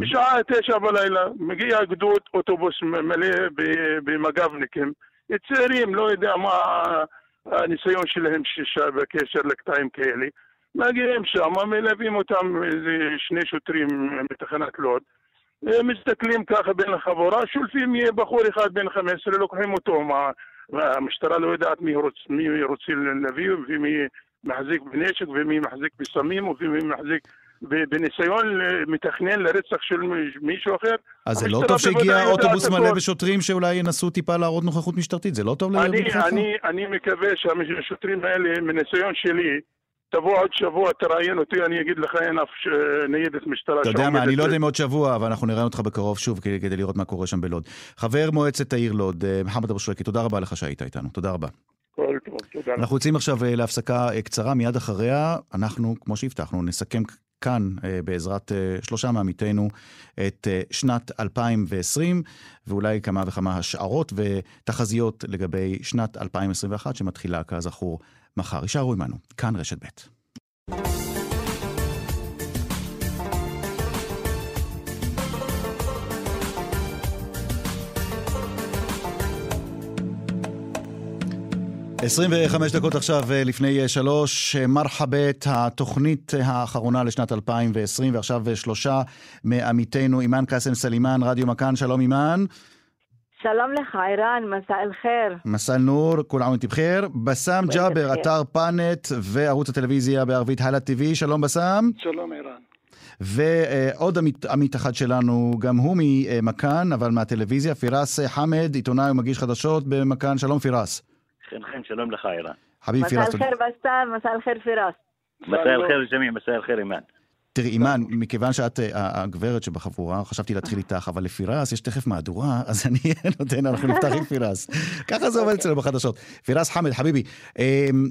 בשעה תשע בלילה מגיע גדוד אוטובוס מלא במג"בניקים, צעירים, לא יודע מה הניסיון שלהם בקשר לקטעים כאלה. מגיעים שם, מלווים אותם איזה שני שוטרים מתחנת לוד, מסתכלים ככה בין החבורה, שולפים בחור אחד בן 15, לוקחים אותו, מה, המשטרה לא יודעת מי, רוצ, מי רוצים להביא ומי מחזיק בנשק ומי מחזיק בסמים ומי מחזיק בניסיון מתכנן לרצח של מישהו אחר. אז זה לא טוב שהגיע אוטובוס מלא בשוטרים שאולי ינסו טיפה להראות נוכחות משטרתית, זה לא טוב אני, אני, אני מקווה שהשוטרים האלה, מניסיון שלי, תבוא עוד שבוע, תראיין אותי, אני אגיד לך, אין אף ניידת משטרה אתה יודע מה, אני לא יודע אם עוד שבוע, אבל אנחנו נראה אותך בקרוב שוב כדי לראות מה קורה שם בלוד. חבר מועצת העיר לוד, אה, מוחמד אבו שרקי, תודה רבה לך שהיית איתנו. תודה רבה. כל טוב, תודה. אנחנו יוצאים עכשיו אה, להפסקה אה, קצרה, מיד אחריה אנחנו, כמו שהבטחנו, נסכם כאן, בעזרת שלושה מעמיתינו, את שנת 2020, ואולי כמה וכמה השערות ותחזיות לגבי שנת 2021, שמתחילה, כזכור, מחר. יישארו עמנו, כאן רשת ב'. עשרים וחמש דקות עכשיו אה, לפני אה, שלוש, אה, מרחבת, התוכנית האחרונה לשנת 2020, ועכשיו שלושה מעמיתינו, אימאן קאסם סלימאן, רדיו מכאן, שלום אימאן. שלום לך, ערן, مساء الخير. مساء النور, كل عام وأنتِ بخير. בסאם ג'אבר, אתר פאנט וערוץ הטלוויזיה בערבית הלא TV. שלום בסאם. שלום ערן. ועוד עמית, עמית אחד שלנו, גם הוא ממכאן, אבל מהטלוויזיה, פירס חמד, עיתונאי ומגיש חדשות במכאן. שלום פירס. חן חן, שלום לך ערן. حبيبي פירס. مساء الخير בסאם, مساء الخير פירס. מסע אל-חיר ג'מיע, מסע אל-חיר אימן. תראי, אימאן, מכיוון שאת אה, הגברת שבחבורה, חשבתי להתחיל איתך, אבל לפירס יש תכף מהדורה, אז אני נותן, אנחנו נפתח עם פירס. ככה זה עובד אצלנו בחדשות. פירס חמד, חביבי, אמ,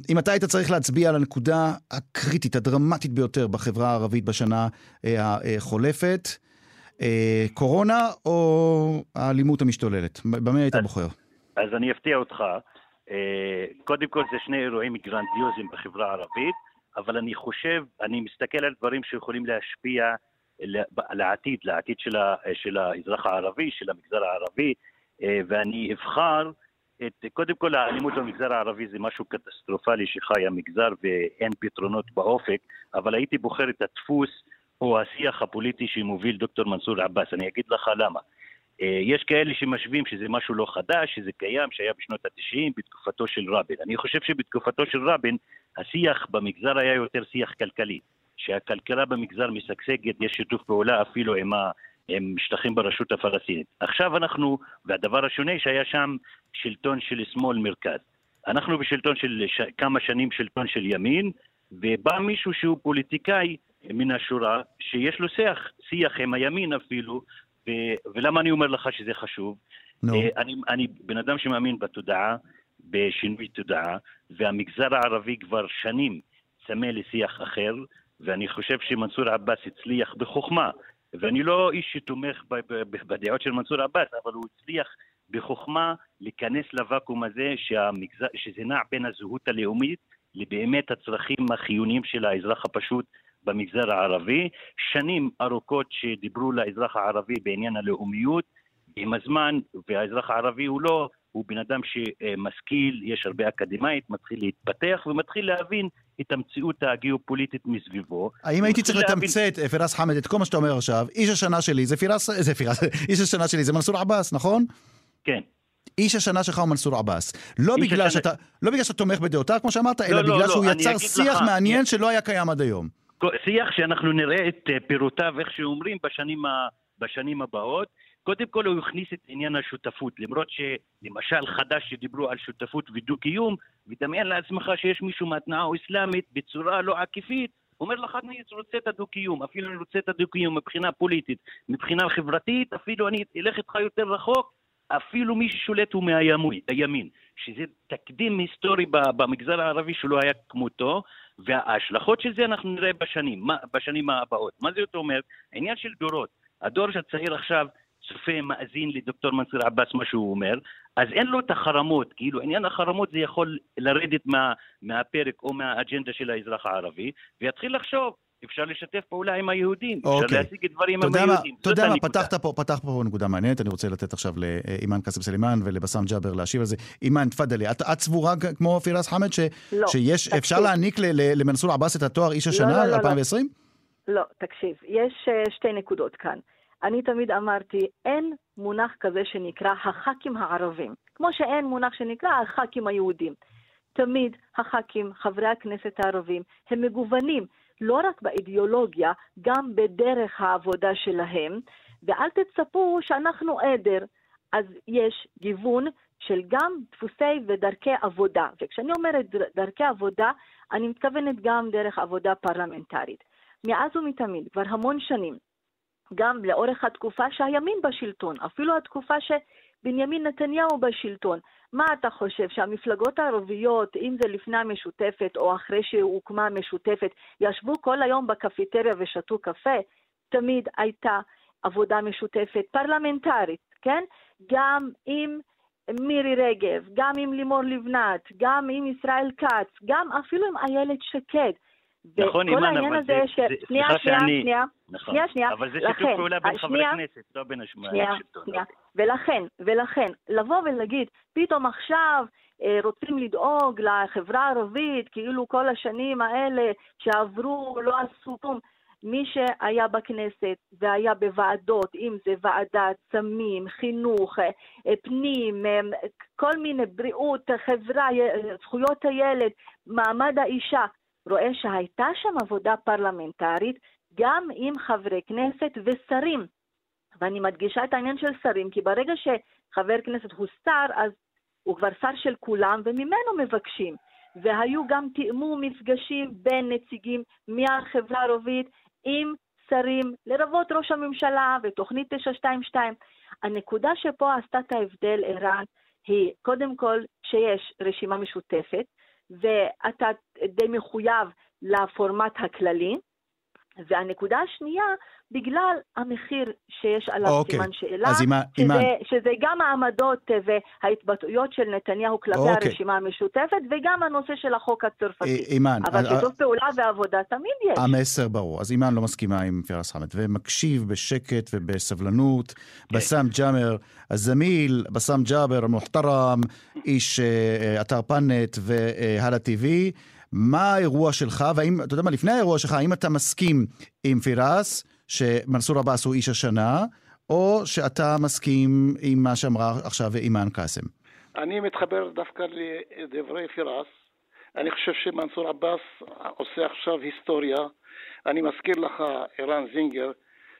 אם אתה היית צריך להצביע על הנקודה הקריטית, הדרמטית ביותר בחברה הערבית בשנה אה, החולפת, אה, קורונה או האלימות המשתוללת? במה היית בוחר? אז אני אפתיע אותך. קודם כל זה שני אירועים גרנדיוזיים בחברה הערבית. אבל אני חושב, אני מסתכל על דברים שיכולים להשפיע לעתיד, לעתיד של, ה, של האזרח הערבי, של המגזר הערבי, אה, ואני אבחר את, קודם כל האלימות במגזר הערבי זה משהו קטסטרופלי שחי המגזר ואין פתרונות באופק, אבל הייתי בוחר את הדפוס הוא השיח הפוליטי שמוביל דוקטור מנסור עבאס. אני אגיד לך למה. אה, יש כאלה שמשווים שזה משהו לא חדש, שזה קיים, שהיה בשנות ה-90, בתקופתו של רבין. אני חושב שבתקופתו של רבין, השיח במגזר היה יותר שיח כלכלי. שהכלכלה במגזר משגשגת, יש שיתוף פעולה אפילו עם, ה, עם שטחים ברשות הפלסטינית. עכשיו אנחנו, והדבר השונה שהיה שם שלטון של שמאל מרכז. אנחנו בשלטון של ש, כמה שנים שלטון של ימין, ובא מישהו שהוא פוליטיקאי מן השורה, שיש לו שיח, שיח עם הימין אפילו, ו, ולמה אני אומר לך שזה חשוב? No. אה, אני, אני בן אדם שמאמין בתודעה, בשינוי תודעה, והמגזר הערבי כבר שנים צמא לשיח אחר, ואני חושב שמנסור עבאס הצליח בחוכמה, ואני לא איש שתומך בדעות של מנסור עבאס, אבל הוא הצליח בחוכמה להיכנס לוואקום הזה שהמגזר, שזה נע בין הזהות הלאומית לבאמת הצרכים החיוניים של האזרח הפשוט במגזר הערבי. שנים ארוכות שדיברו לאזרח הערבי בעניין הלאומיות, עם הזמן, והאזרח הערבי הוא לא, הוא בן אדם שמשכיל, יש הרבה אקדמאית, מתחיל להתפתח ומתחיל להבין את המציאות הגיאופוליטית מסביבו. האם הייתי צריך לתמצת, אה, פיראס חמד, את כל מה שאתה אומר עכשיו, איש השנה שלי זה פיראס, זה פיראס, איש השנה שלי זה מנסור עבאס, נכון? כן. איש השנה שלך הוא מנסור עבאס. לא בגלל, השנה... שאתה, לא בגלל שאתה תומך בדעותיו, כמו שאמרת, לא, אלא לא, בגלל לא, שהוא יצר שיח לך, מעניין. שלא היה קיים עד היום. שיח שאנחנו נראה את אה, פירותיו, איך שאומרים, בשנים, ה... בשנים הבאות. קודם כל הוא הכניס את עניין השותפות, למרות שלמשל חד"ש שדיברו על שותפות ודו-קיום, ודמיין לעצמך שיש מישהו מהתנועה האסלאמית בצורה לא עקיפית, אומר לך אני רוצה את הדו-קיום, אפילו אני רוצה את הדו-קיום מבחינה פוליטית, מבחינה חברתית, אפילו אני אלך איתך יותר רחוק, אפילו מי ששולט הוא מהימין, שזה תקדים היסטורי במגזר הערבי שלא היה כמותו, וההשלכות של זה אנחנו נראה בשנים, בשנים הבאות. מה זה אומר? עניין של דורות. הדור הצעיר עכשיו צופה, מאזין לדוקטור מנסור עבאס, מה שהוא אומר, אז אין לו את החרמות, כאילו עניין החרמות זה יכול לרדת מה, מהפרק או מהאג'נדה של האזרח הערבי, ויתחיל לחשוב, אפשר לשתף פעולה עם היהודים, אוקיי. אפשר אוקיי. להשיג דברים עם היהודים. אתה יודע מה, פתחת פה, פתחת פה נקודה מעניינת, אני רוצה לתת עכשיו לאימאן קאסם סלימאן ולבסאם ג'אבר להשיב על זה. אימאן, تفضلي, את, את סבורה כמו פיראס חמד ש, לא, שיש, תקשיב. אפשר להעניק למנסור עבאס את התואר איש השנה לא, לא, לא, 2020? לא, לא, תקשיב, יש uh, שתי נקודות כאן. אני תמיד אמרתי, אין מונח כזה שנקרא הח"כים הערבים, כמו שאין מונח שנקרא הח"כים היהודים. תמיד הח"כים, חברי הכנסת הערבים, הם מגוונים, לא רק באידיאולוגיה, גם בדרך העבודה שלהם, ואל תצפו שאנחנו עדר. אז יש גיוון של גם דפוסי ודרכי עבודה. וכשאני אומרת דרכי עבודה, אני מתכוונת גם דרך עבודה פרלמנטרית. מאז ומתמיד, כבר המון שנים, גם לאורך התקופה שהימין בשלטון, אפילו התקופה שבנימין נתניהו בשלטון. מה אתה חושב, שהמפלגות הערביות, אם זה לפני המשותפת או אחרי שהוקמה המשותפת, ישבו כל היום בקפיטריה ושתו קפה? תמיד הייתה עבודה משותפת פרלמנטרית, כן? גם עם מירי רגב, גם עם לימור לבנת, גם עם ישראל כץ, גם אפילו עם איילת שקד. נכון, אימאן, אבל זה... ש... שנייה, שנייה, שנייה. נכון. שנייה, שנייה. אבל זה שיתוף פעולה בין חברי כנסת, לא בין שנייה. ולכן, ולכן, לבוא ולהגיד, פתאום עכשיו אה, רוצים לדאוג לחברה הערבית, כאילו כל השנים האלה שעברו לא עשו כלום. מי שהיה בכנסת והיה בוועדות, אם זה ועדת סמים, חינוך, אה, פנים, אה, כל מיני בריאות, חברה, זכויות הילד, מעמד האישה, רואה שהייתה שם עבודה פרלמנטרית גם עם חברי כנסת ושרים. ואני מדגישה את העניין של שרים, כי ברגע שחבר כנסת הוא שר, אז הוא כבר שר של כולם, וממנו מבקשים. והיו גם תאמו מפגשים בין נציגים מהחברה הערבית עם שרים, לרבות ראש הממשלה ותוכנית 922. הנקודה שפה עשתה את ההבדל, ערן, היא קודם כל שיש רשימה משותפת, ואתה די מחויב לפורמט הכללי. והנקודה השנייה, בגלל המחיר שיש עליו. אוקיי. סימן שאלה, אימה, שזה, אימה... שזה גם העמדות וההתבטאויות של נתניהו כלפי. אוקיי. הרשימה המשותפת, וגם הנושא של החוק הצרפתי. אימאן. אבל שיתוף uh, פעולה ועבודה תמיד יש. המסר ברור. אז אימאן לא מסכימה עם פירס חמד, ומקשיב בשקט ובסבלנות. אוקיי. בסאם ג'אבר ה زميل, בסאם ג'אבר ה محترم, איש אתר פאנט והלא TV. מה האירוע שלך, והאם, אתה יודע מה, לפני האירוע שלך, האם אתה מסכים עם פיראס, שמנסור עבאס הוא איש השנה, או שאתה מסכים עם מה שאמרה עכשיו אימאן קאסם? אני מתחבר דווקא לדברי פיראס. אני חושב שמנסור עבאס עושה עכשיו היסטוריה. אני מזכיר לך, ערן זינגר,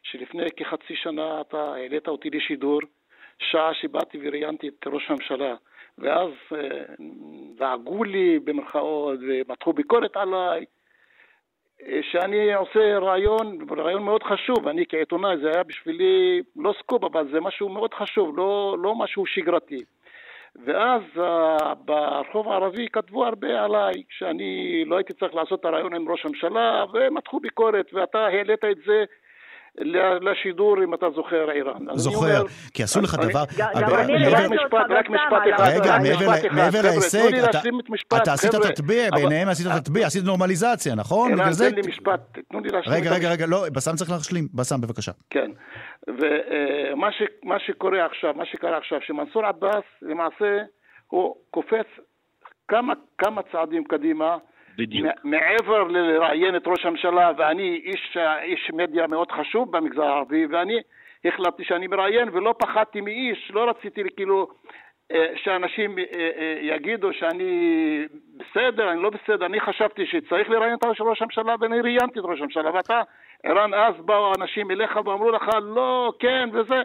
שלפני כחצי שנה אתה העלית אותי לשידור, שעה שבאתי וראיינתי את ראש הממשלה, ואז לעגו אה, לי במרכאות ומתחו ביקורת עליי, אה, שאני עושה רעיון, רעיון מאוד חשוב, אני כעיתונאי, זה היה בשבילי לא סקופ, אבל זה משהו מאוד חשוב, לא, לא משהו שגרתי. ואז uh, ברחוב הערבי כתבו הרבה עליי, שאני לא הייתי צריך לעשות את הרעיון עם ראש הממשלה, ומתחו ביקורת, ואתה העלית את זה לשידור, אם אתה זוכר, איראן. זוכר, כי עשו לך דבר... גם אני רק משפט, רק משפט אחד. רגע, מעבר להישג, אתה עשית תטביע, בעיניהם עשית תטביע, עשית נורמליזציה, נכון? ערן, תן לי משפט, תנו לי להשלים. רגע, רגע, רגע, לא, בסם צריך להשלים. בסם, בבקשה. כן. ומה שקורה עכשיו, מה שקרה עכשיו, שמנסור עבאס, למעשה, הוא קופץ כמה צעדים קדימה, בדיוק. מעבר לראיין את ראש הממשלה, ואני איש, איש מדיה מאוד חשוב במגזר הערבי, ואני החלטתי שאני מראיין ולא פחדתי מאיש, לא רציתי כאילו אה, שאנשים אה, אה, יגידו שאני בסדר, אני לא בסדר, אני חשבתי שצריך לראיין את ראש הממשלה ואני ראיינתי את ראש הממשלה. ואתה, ערן, אז באו אנשים אליך ואמרו לך לא, כן וזה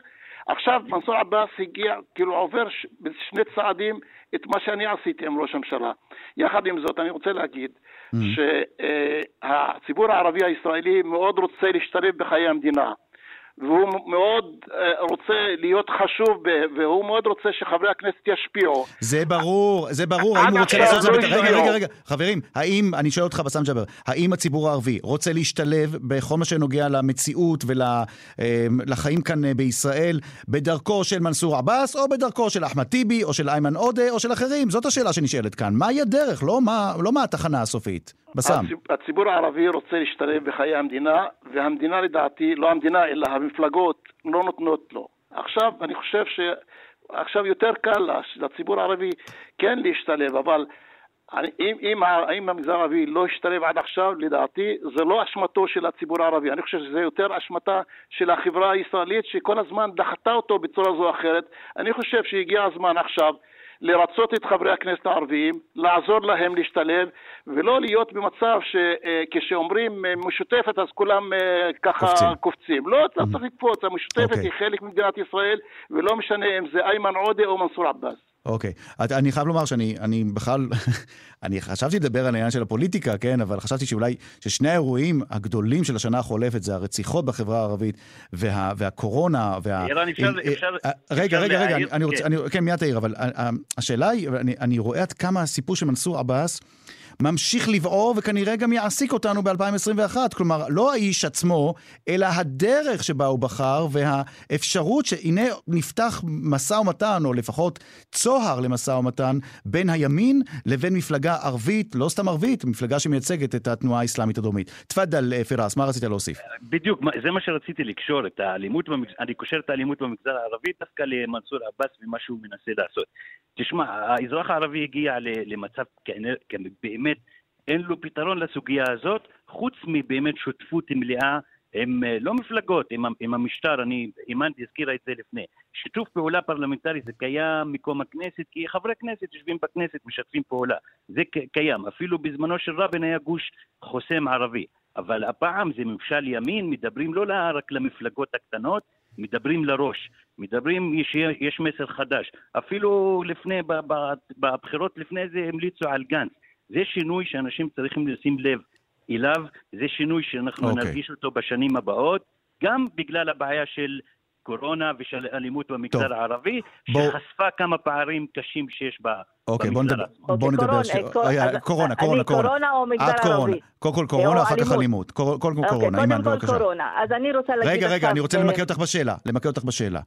עכשיו מנסור עבאס הגיע, כאילו עובר בשני צעדים את מה שאני עשיתי עם ראש הממשלה. יחד עם זאת, אני רוצה להגיד mm. שהציבור הערבי הישראלי מאוד רוצה להשתלב בחיי המדינה. והוא מאוד אה, רוצה להיות חשוב, והוא מאוד רוצה שחברי הכנסת ישפיעו. זה ברור, זה ברור, האם הוא רוצה לעשות את זה... לא רגע, רגע, רגע, חברים, האם, אני שואל אותך בסם ג'אבר, האם הציבור הערבי רוצה להשתלב בכל מה שנוגע למציאות ולחיים אה, כאן אה, בישראל, בדרכו של מנסור עבאס, או בדרכו של אחמד טיבי, או של איימן עודה, או של אחרים? זאת השאלה שנשאלת כאן. מהי הדרך, לא מה, לא מה התחנה הסופית? בסם. הציבור הערבי רוצה להשתלב בחיי המדינה, והמדינה לדעתי, לא המדינה, אלא המפלגות, לא נותנות לו. עכשיו, אני חושב שעכשיו יותר קל לציבור הערבי כן להשתלב, אבל אם, אם, אם המגזר הערבי לא השתלב עד עכשיו, לדעתי, זה לא אשמתו של הציבור הערבי. אני חושב שזה יותר אשמתה של החברה הישראלית שכל הזמן דחתה אותו בצורה זו או אחרת. אני חושב שהגיע הזמן עכשיו לרצות את חברי הכנסת הערביים, לעזור להם להשתלב, ולא להיות במצב שכשאומרים אה, משותפת אז כולם אה, ככה קופצים. קופצים. לא, אתה צריך לקפוץ, המשותפת okay. אוקיי. היא חלק ממדינת ישראל, ולא משנה אם זה איימן עודה או מנסור עבאס. אוקיי. Okay. אני חייב לומר שאני אני בכלל, אני חשבתי לדבר על העניין של הפוליטיקה, כן, אבל חשבתי שאולי, ששני האירועים הגדולים של השנה החולפת זה הרציחות בחברה הערבית וה, והקורונה. וה... אירן, אפשר... אה, אפשר רגע, רגע, רגע, אני, אני רוצה, כן, כן מיד תעיר, אבל השאלה היא, אני, אני רואה עד כמה הסיפור של מנסור עבאס, ממשיך לבעור וכנראה גם יעסיק אותנו ב-2021. כלומר, לא האיש עצמו, אלא הדרך שבה הוא בחר והאפשרות שהנה נפתח משא ומתן, או לפחות צוהר למשא ומתן, בין הימין לבין מפלגה ערבית, לא סתם ערבית, מפלגה שמייצגת את התנועה האסלאמית הדרומית. תפאדל, אה, פיראס, מה רצית להוסיף? בדיוק, זה מה שרציתי לקשור, את האלימות, אני קושר את האלימות במגזר הערבי דווקא למנסור עבאס ומה שהוא מנסה לעשות. תשמע, האזרח הערבי הגיע למצב באמת אין לו פתרון לסוגיה הזאת, חוץ מבאמת שותפות מלאה עם אה, לא מפלגות, עם, עם המשטר, אני, אימאן הזכירה את זה לפני. שיתוף פעולה פרלמנטרי זה קיים מקום הכנסת, כי חברי כנסת יושבים בכנסת, משתפים פעולה. זה קיים. אפילו בזמנו של רבין היה גוש חוסם ערבי. אבל הפעם זה ממשל ימין, מדברים לא רק למפלגות הקטנות, מדברים לראש, מדברים, יש, יש מסר חדש. אפילו לפני, בבחירות לפני זה המליצו על גנץ. זה שינוי שאנשים צריכים לשים לב אליו, זה שינוי שאנחנו okay. אוקיי. נרגיש אותו בשנים הבאות, גם בגלל הבעיה של קורונה ושל אלימות במגזר טוב. הערבי, בוא... שחשפה כמה פערים קשים שיש ב... אוקיי, בוא נדבר, בוא אוקיי, נדבר, קורונה, ש... קורונה, קורונה, קורונה, קורונה או מגזר ערבי. קודם כל קורונה, אחר כך אלימות. קודם כל קורונה, אימן, בבקשה. קודם כל קורונה, אז אני רוצה להגיד רגע, רגע, אני רוצה למקד אותך בשאלה, למקד אותך בשאלה.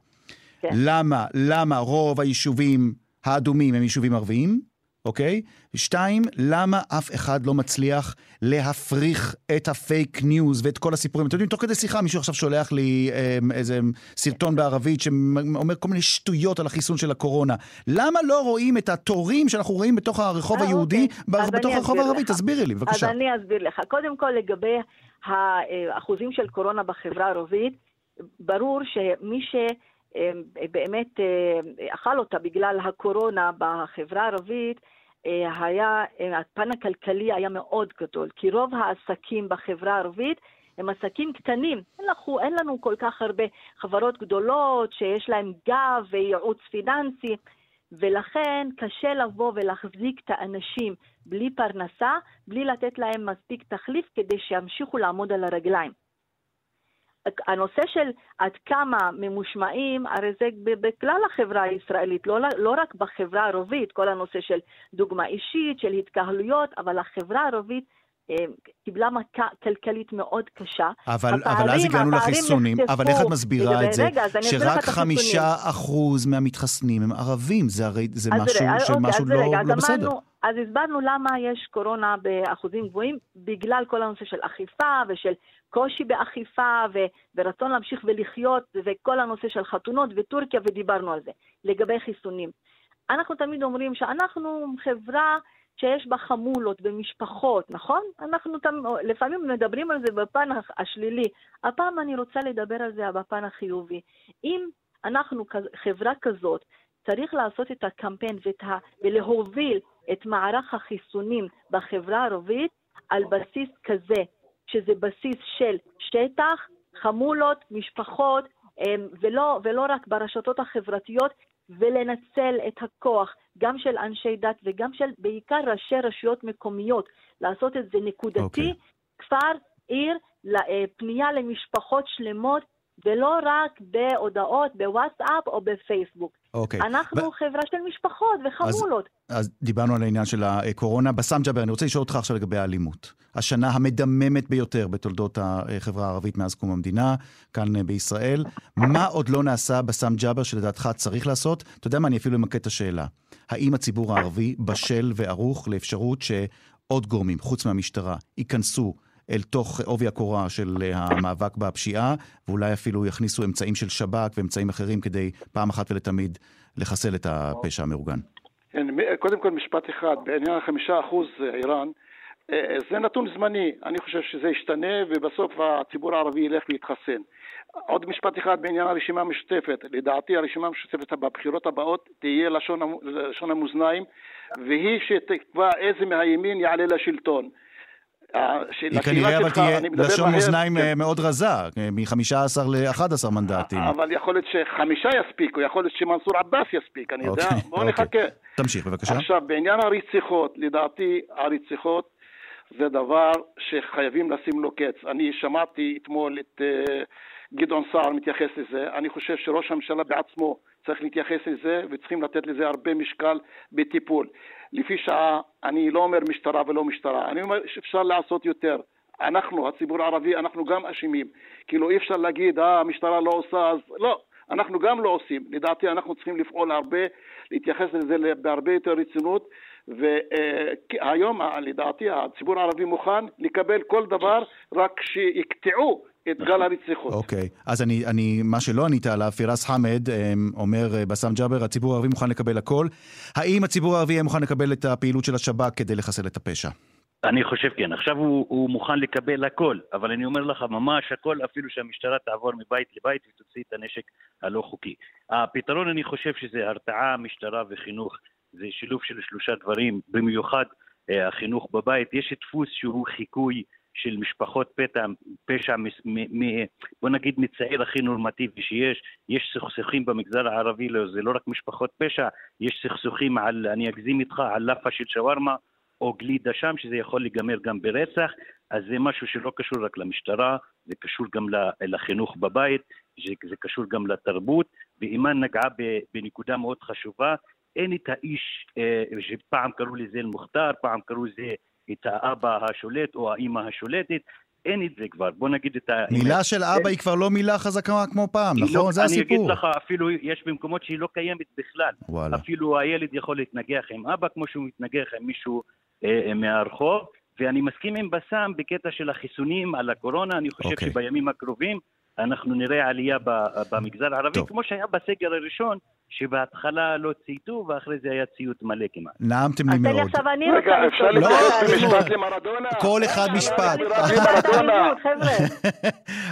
כן. למה, למה רוב היישובים האדומים הם יישובים ערביים, אוקיי? שתיים, למה אף אחד לא מצליח להפריך את הפייק ניוז ואת כל הסיפורים? אתם יודעים, תוך כדי שיחה מישהו עכשיו שולח לי אה, איזה סרטון בערבית שאומר כל מיני שטויות על החיסון של הקורונה. למה לא רואים את התורים שאנחנו רואים בתוך הרחוב אה, היהודי, אוקיי. בתוך הרחוב הערבי? תסבירי לי, בבקשה. אז אני אסביר לך. קודם כל, לגבי האחוזים של קורונה בחברה הערבית, ברור שמי ש... באמת אכל אותה בגלל הקורונה בחברה הערבית, היה, הפן הכלכלי היה מאוד גדול, כי רוב העסקים בחברה הערבית הם עסקים קטנים. אין, לכו, אין לנו כל כך הרבה חברות גדולות שיש להן גב וייעוץ פיננסי, ולכן קשה לבוא ולהחזיק את האנשים בלי פרנסה, בלי לתת להם מספיק תחליף כדי שימשיכו לעמוד על הרגליים. הנושא של עד כמה ממושמעים, הרי זה בכלל החברה הישראלית, לא, לא רק בחברה הערבית, כל הנושא של דוגמה אישית, של התקהלויות, אבל החברה הערבית קיבלה מכה כלכלית מאוד קשה. אבל, הפערים, אבל אז הגענו לחיסונים, נחשפו, אבל איך את מסבירה את זה? רגע, שרק חמישה אחוז מהמתחסנים הם ערבים, זה הרי זה משהו, רגע, אוקיי, לא, רגע, לא בסדר. אמרנו, אז הסברנו למה יש קורונה באחוזים גבוהים, בגלל כל הנושא של אכיפה ושל קושי באכיפה ו- ורצון להמשיך ולחיות וכל הנושא של חתונות וטורקיה, ודיברנו על זה. לגבי חיסונים. אנחנו תמיד אומרים שאנחנו חברה שיש בה חמולות ומשפחות, נכון? אנחנו תמ... לפעמים מדברים על זה בפן השלילי. הפעם אני רוצה לדבר על זה בפן החיובי. אם אנחנו חברה כזאת, צריך לעשות את הקמפיין ואת ה... ולהוביל את מערך החיסונים בחברה הערבית על בסיס כזה, שזה בסיס של שטח, חמולות, משפחות, אמ, ולא, ולא רק ברשתות החברתיות, ולנצל את הכוח גם של אנשי דת וגם של בעיקר ראשי רשויות מקומיות, לעשות את זה נקודתי, okay. אוקיי. כפר, עיר, אה, פנייה למשפחות שלמות ולא רק בהודעות בוואטסאפ או בפייסבוק. אוקיי. אנחנו ב... חברה של משפחות וחמולות. אז, אז דיברנו על העניין של הקורונה. בסאם ג'אבר, אני רוצה לשאול אותך עכשיו לגבי האלימות. השנה המדממת ביותר בתולדות החברה הערבית מאז קום המדינה, כאן בישראל. מה עוד לא נעשה בסאם ג'אבר שלדעתך צריך לעשות? אתה יודע מה, אני אפילו אמקד את השאלה. האם הציבור הערבי בשל וערוך לאפשרות שעוד גורמים, חוץ מהמשטרה, ייכנסו אל תוך עובי הקורה של אה, המאבק בפשיעה, ואולי אפילו יכניסו אמצעים של שב"כ ואמצעים אחרים כדי פעם אחת ולתמיד לחסל את הפשע המאורגן. כן, קודם כל משפט אחד, בעניין החמישה אחוז אה, איראן, אה, זה נתון זמני, אני חושב שזה ישתנה ובסוף הציבור הערבי ילך ויתחסן. עוד משפט אחד בעניין הרשימה המשותפת, לדעתי הרשימה המשותפת בבחירות הבאות תהיה לשון, לשון המאזניים והיא שתקבע איזה מהימין יעלה לשלטון. היא כנראה אבל תהיה לשון מאזניים כן. מאוד רזה, מ-15 ל-11 מנדטים. אבל יכול להיות שחמישה יספיקו, יכול להיות שמנסור עבאס יספיק, אני יודע, אוקיי, בואו אוקיי. נחכה. תמשיך בבקשה. עכשיו, בעניין הרציחות, לדעתי הרציחות זה דבר שחייבים לשים לו קץ. אני שמעתי אתמול את אה, גדעון סער מתייחס לזה, אני חושב שראש הממשלה בעצמו צריך להתייחס לזה וצריכים לתת לזה הרבה משקל בטיפול. לפי שעה, אני לא אומר משטרה ולא משטרה, אני אומר שאפשר לעשות יותר. אנחנו, הציבור הערבי, אנחנו גם אשמים. כאילו אי אפשר להגיד, אה, המשטרה לא עושה, אז לא, אנחנו גם לא עושים. לדעתי אנחנו צריכים לפעול הרבה, להתייחס לזה בהרבה יותר רצינות, והיום לדעתי הציבור הערבי מוכן לקבל כל דבר, רק שיקטעו את גל הרציחות. אוקיי, okay. אז אני, אני, מה שלא ענית עליו, פירס חמד אמ, אומר אה, בסאם ג'אבר, הציבור הערבי מוכן לקבל הכל. האם הציבור הערבי יהיה מוכן לקבל את הפעילות של השב"כ כדי לחסל את הפשע? אני חושב כן. עכשיו הוא, הוא מוכן לקבל הכל, אבל אני אומר לך, ממש הכל, אפילו שהמשטרה תעבור מבית לבית ותוציא את הנשק הלא חוקי. הפתרון, אני חושב שזה הרתעה, משטרה וחינוך. זה שילוב של שלושה דברים, במיוחד אה, החינוך בבית. יש דפוס שהוא חיקוי של משפחות פתע, פשע, מ, מ, בוא נגיד מצעיר הכי נורמטיבי שיש, יש סכסוכים במגזר הערבי, לא, זה לא רק משפחות פשע, יש סכסוכים על, אני אגזים איתך, על לאפה של שווארמה או גלידה שם, שזה יכול להיגמר גם ברצח, אז זה משהו שלא קשור רק למשטרה, זה קשור גם לחינוך בבית, זה, זה קשור גם לתרבות, ואימאן נגעה בנקודה מאוד חשובה, אין את האיש אה, שפעם קראו לזה אל-מוכתר, פעם קראו לזה את האבא השולט או האימא השולטת, אין את זה כבר. בוא נגיד את ה... מילה של אבא היא כבר לא מילה חזקה כמו פעם, נכון? לא, זה אני הסיפור. אגיד לך, אפילו יש במקומות שהיא לא קיימת בכלל. וואלה. אפילו הילד יכול להתנגח עם אבא כמו שהוא מתנגח עם מישהו אה, אה, מהרחוב. ואני מסכים עם בסאם בקטע של החיסונים על הקורונה, אני חושב אוקיי. שבימים הקרובים אנחנו נראה עלייה ב- במגזר הערבי, טוב. כמו שהיה בסגר הראשון, שבהתחלה לא צייתו ואחרי זה היה ציות מלא כמעט. נעמתם לי מאוד. עכשיו אני רגע, רוצה אפשר לא, אותך. להתייחס לא. במשפט למרדונה? כל אחד משפט. חבר'ה.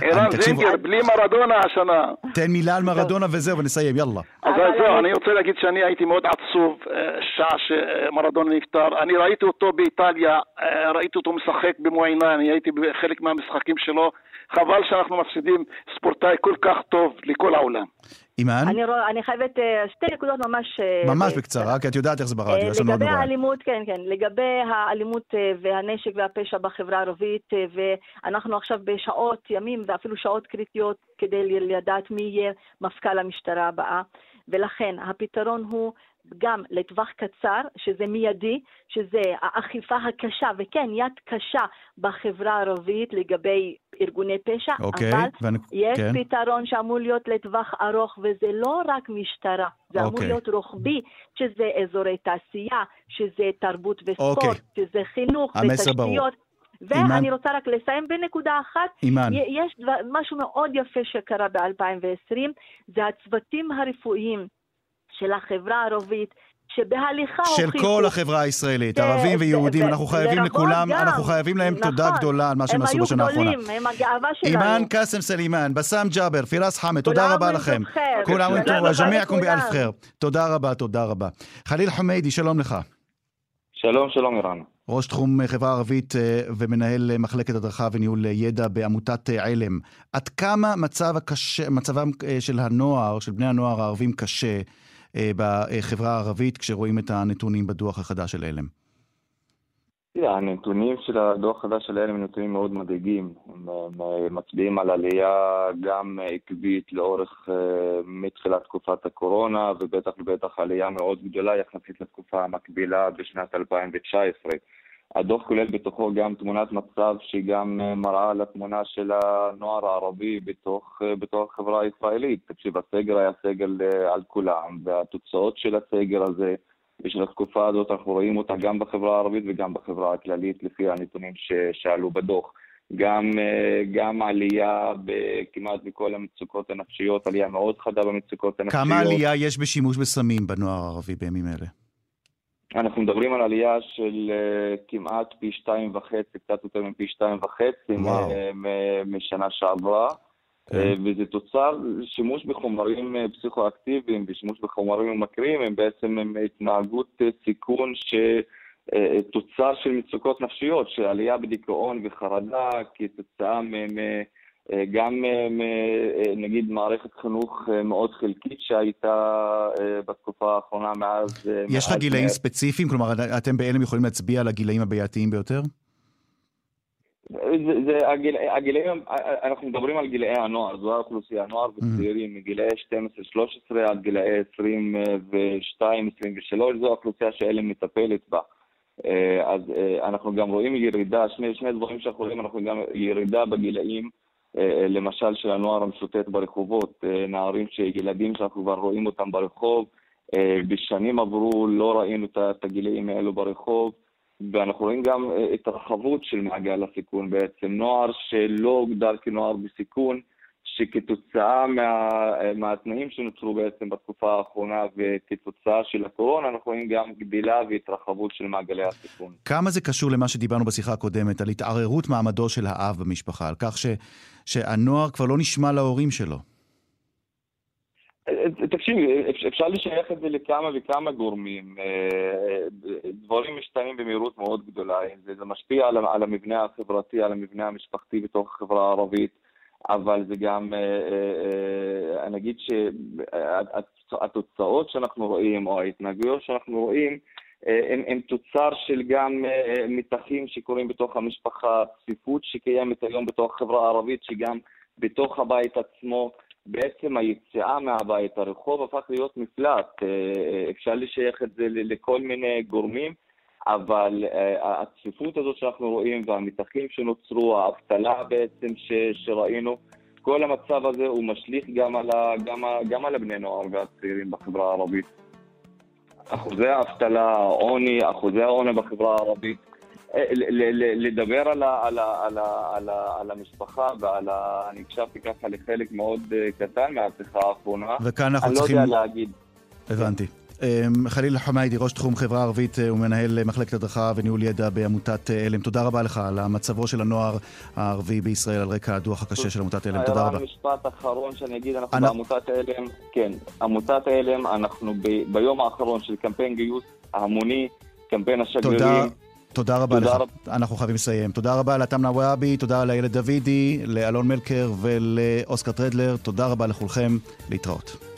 ערן זינגר, בלי מרדונה השנה. תן מילה על מרדונה וזהו, ונסיים, יאללה. אז זהו, אני- אני רוצה להגיד שאני הייתי מאוד עצוב אה, שעה שמרדונה נפטר. אני ראיתי אותו באיטליה, אה, ראיתי אותו משחק במו עיניי, אני הייתי בחלק מהמשחקים שלו. חבל שאנחנו מפסידים ספורטאי כל כך טוב לכל העולם. אימאן? אני רוא- אני חייבת אה, שתי נקודות ממש... אה, ממש אה, בקצרה, כי את יודעת איך זה ברדיו, יש לנו עוד לגבי נורא. האלימות, כן, כן, לגבי האלימות והנשק והפשע בחברה הערבית, ואנחנו עכשיו בשעות, ימים ואפילו שעות קריטיות כדי לדעת מי יהיה מפכ"ל המשטרה הבאה, ולכן הפתרון הוא גם לטווח קצר, שזה מיידי, שזה האכיפה הקשה, וכן, יד קשה בחברה הערבית לגבי ארגוני פשע, אוקיי, אבל ואני- יש כן. פתרון שאמור להיות לטווח ארוך, וזה לא רק משטרה, זה אמור אוקיי. להיות רוחבי, שזה אזורי תעשייה, שזה תרבות וספורט, אוקיי. שזה חינוך. ותשתיות. ואני רוצה רק לסיים בנקודה אחת. אימאן. י- יש דבר, משהו מאוד יפה שקרה ב-2020, זה הצוותים הרפואיים של החברה הערבית, שבהליכה של הוכיחו... כל החברה הישראלית, זה- ערבים ויהודים, ו- אנחנו חייבים לכולם, גם, אנחנו חייבים להם תודה נכון. גדולה על מה שהם עשו בשנה האחרונה. הם היו גדולים, הם הגאווה שלנו. אימאן קאסם סלימאן, בסאם ג'אבר, פיראס חמד, תודה רבה לכם. كل عام תודה טוב, רבה جميعكم לכולם. بألف خير. תודה רבה, תודה רבה. חליל חומיידי, שלום לך. שלום, שלום ערן. ראש תחום חברה ערבית אה, ומנהל אה, מחלקת הדרכה וניהול אה, ידע בעמותת עלם. עד כמה מצב הקשה, מצבם של הנוער, של בני הנוער הערבים קשה בחברה הערבית כשרואים את הנתונים בדוח החדש של עלם? תראה, הנתונים של הדוח החדש של אלה הם נתונים מאוד מדאיגים. הם מצביעים על עלייה גם עקבית לאורך, אה, מתחילת תקופת הקורונה, ובטח ובטח עלייה מאוד גדולה יחסית לתקופה המקבילה בשנת 2019. הדוח כולל בתוכו גם תמונת מצב שהיא גם אה, מראה לתמונה של הנוער הערבי בתוך, אה, בתוך החברה הישראלית. תקשיב, הסגר היה סגר אה, על כולם, והתוצאות של הסגר הזה ושל התקופה הזאת אנחנו רואים אותה גם בחברה הערבית וגם בחברה הכללית לפי הנתונים ש, שעלו בדוח. גם, גם עלייה כמעט בכל המצוקות הנפשיות, עלייה מאוד חדה במצוקות הנפשיות. כמה עלייה יש בשימוש בסמים בנוער הערבי בימים אלה? אנחנו מדברים על עלייה של uh, כמעט פי שתיים וחצי, קצת יותר מפי שתיים וחצי משנה שעברה. כן. אה, וזה תוצר שימוש בחומרים אה, פסיכואקטיביים ושימוש בחומרים ממכרים הם בעצם הם התנהגות סיכון ש... תוצר של מצוקות נפשיות, של עלייה בדיכאון וחרדה כתוצאה מ... מ- אה, גם אה, אה, נגיד מערכת חינוך אה, מאוד חלקית שהייתה אה, בתקופה האחרונה מאז... אה, יש לך גילאים. ספציפיים? כלומר, אתם בעלם יכולים להצביע על הגילאים הבעייתיים ביותר? זה, זה הגיל, הגילאים, אנחנו מדברים על גילאי הנוער, זו האוכלוסייה, נוער וצעירים מגילאי 12-13 עד גילאי 22-23, זו האוכלוסייה שאלה מטפלת בה. אה, אז אה, אנחנו גם רואים ירידה, שני, שני דברים שאנחנו רואים, אנחנו גם ירידה בגילאים, אה, למשל של הנוער המשוטט ברחובות, אה, נערים, ילדים שאנחנו כבר רואים אותם ברחוב, אה, בשנים עברו לא ראינו את את הגילאים האלו ברחוב. ואנחנו רואים גם אה, התרחבות של מעגל הסיכון בעצם, נוער שלא הוגדר כנוער בסיכון, שכתוצאה מה, אה, מהתנאים שנוצרו בעצם בתקופה האחרונה וכתוצאה של הקורונה, אנחנו רואים גם גדילה והתרחבות של מעגלי הסיכון. כמה זה קשור למה שדיברנו בשיחה הקודמת, על התערערות מעמדו של האב במשפחה, על כך ש, שהנוער כבר לא נשמע להורים שלו? אה, תקשיב, אפ- אפשר לשייך את זה לכמה וכמה גורמים. אה, דברים משתנים במהירות מאוד גדולה. זה, זה משפיע על, על המבנה החברתי, על המבנה המשפחתי בתוך החברה הערבית, אבל זה גם, אה, אה, אה, אני אגיד שהתוצאות שאנחנו רואים, או ההתנהגויות שאנחנו רואים, אה, הם, הם תוצר של גם אה, מתחים שקורים בתוך המשפחה, צפיפות שקיימת היום בתוך החברה הערבית, שגם בתוך הבית עצמו, בעצם היציאה מהבית, הרחוב הפך להיות מפלט. אה, אפשר לשייך את זה לכל מיני גורמים, אבל הצפיפות הזאת שאנחנו רואים והמתחים שנוצרו, האבטלה בעצם ש, שראינו, כל המצב הזה הוא משליך גם על, ה, גם, ה, גם על הבני נוער והצעירים בחברה הערבית. אחוזי האבטלה, העוני, אחוזי העוני בחברה הערבית. אה, לדבר על, ה, על, ה, על, ה, על, ה, על המשפחה ועל ה... אני הקשבתי ככה לחלק מאוד אה, קטן מהשיחה האחרונה. וכאן אנחנו צריכים... אני לא יודע להגיד. הבנתי. אמ, חליל חמיידי, ראש תחום חברה ערבית אה, ומנהל מחלקת הדרכה וניהול ידע בעמותת עלם. תודה רבה לך על מצבו של הנוער הערבי בישראל על רקע הדוח הקשה של עמותת עלם. תודה רבה. משפט אחרון שאני אגיד, אנחנו אני... בעמותת עלם, כן, עמותת עלם, אנחנו ב... ביום האחרון של קמפיין גיוס המוני, קמפיין השגרירים. תודה. תודה רבה תודה לך. רב... אנחנו חייבים לסיים. תודה רבה לתמנה וואבי, תודה לילד דוידי, לאלון מלקר ולאוסקר טרדלר. תודה רבה לכולכם. להתראות.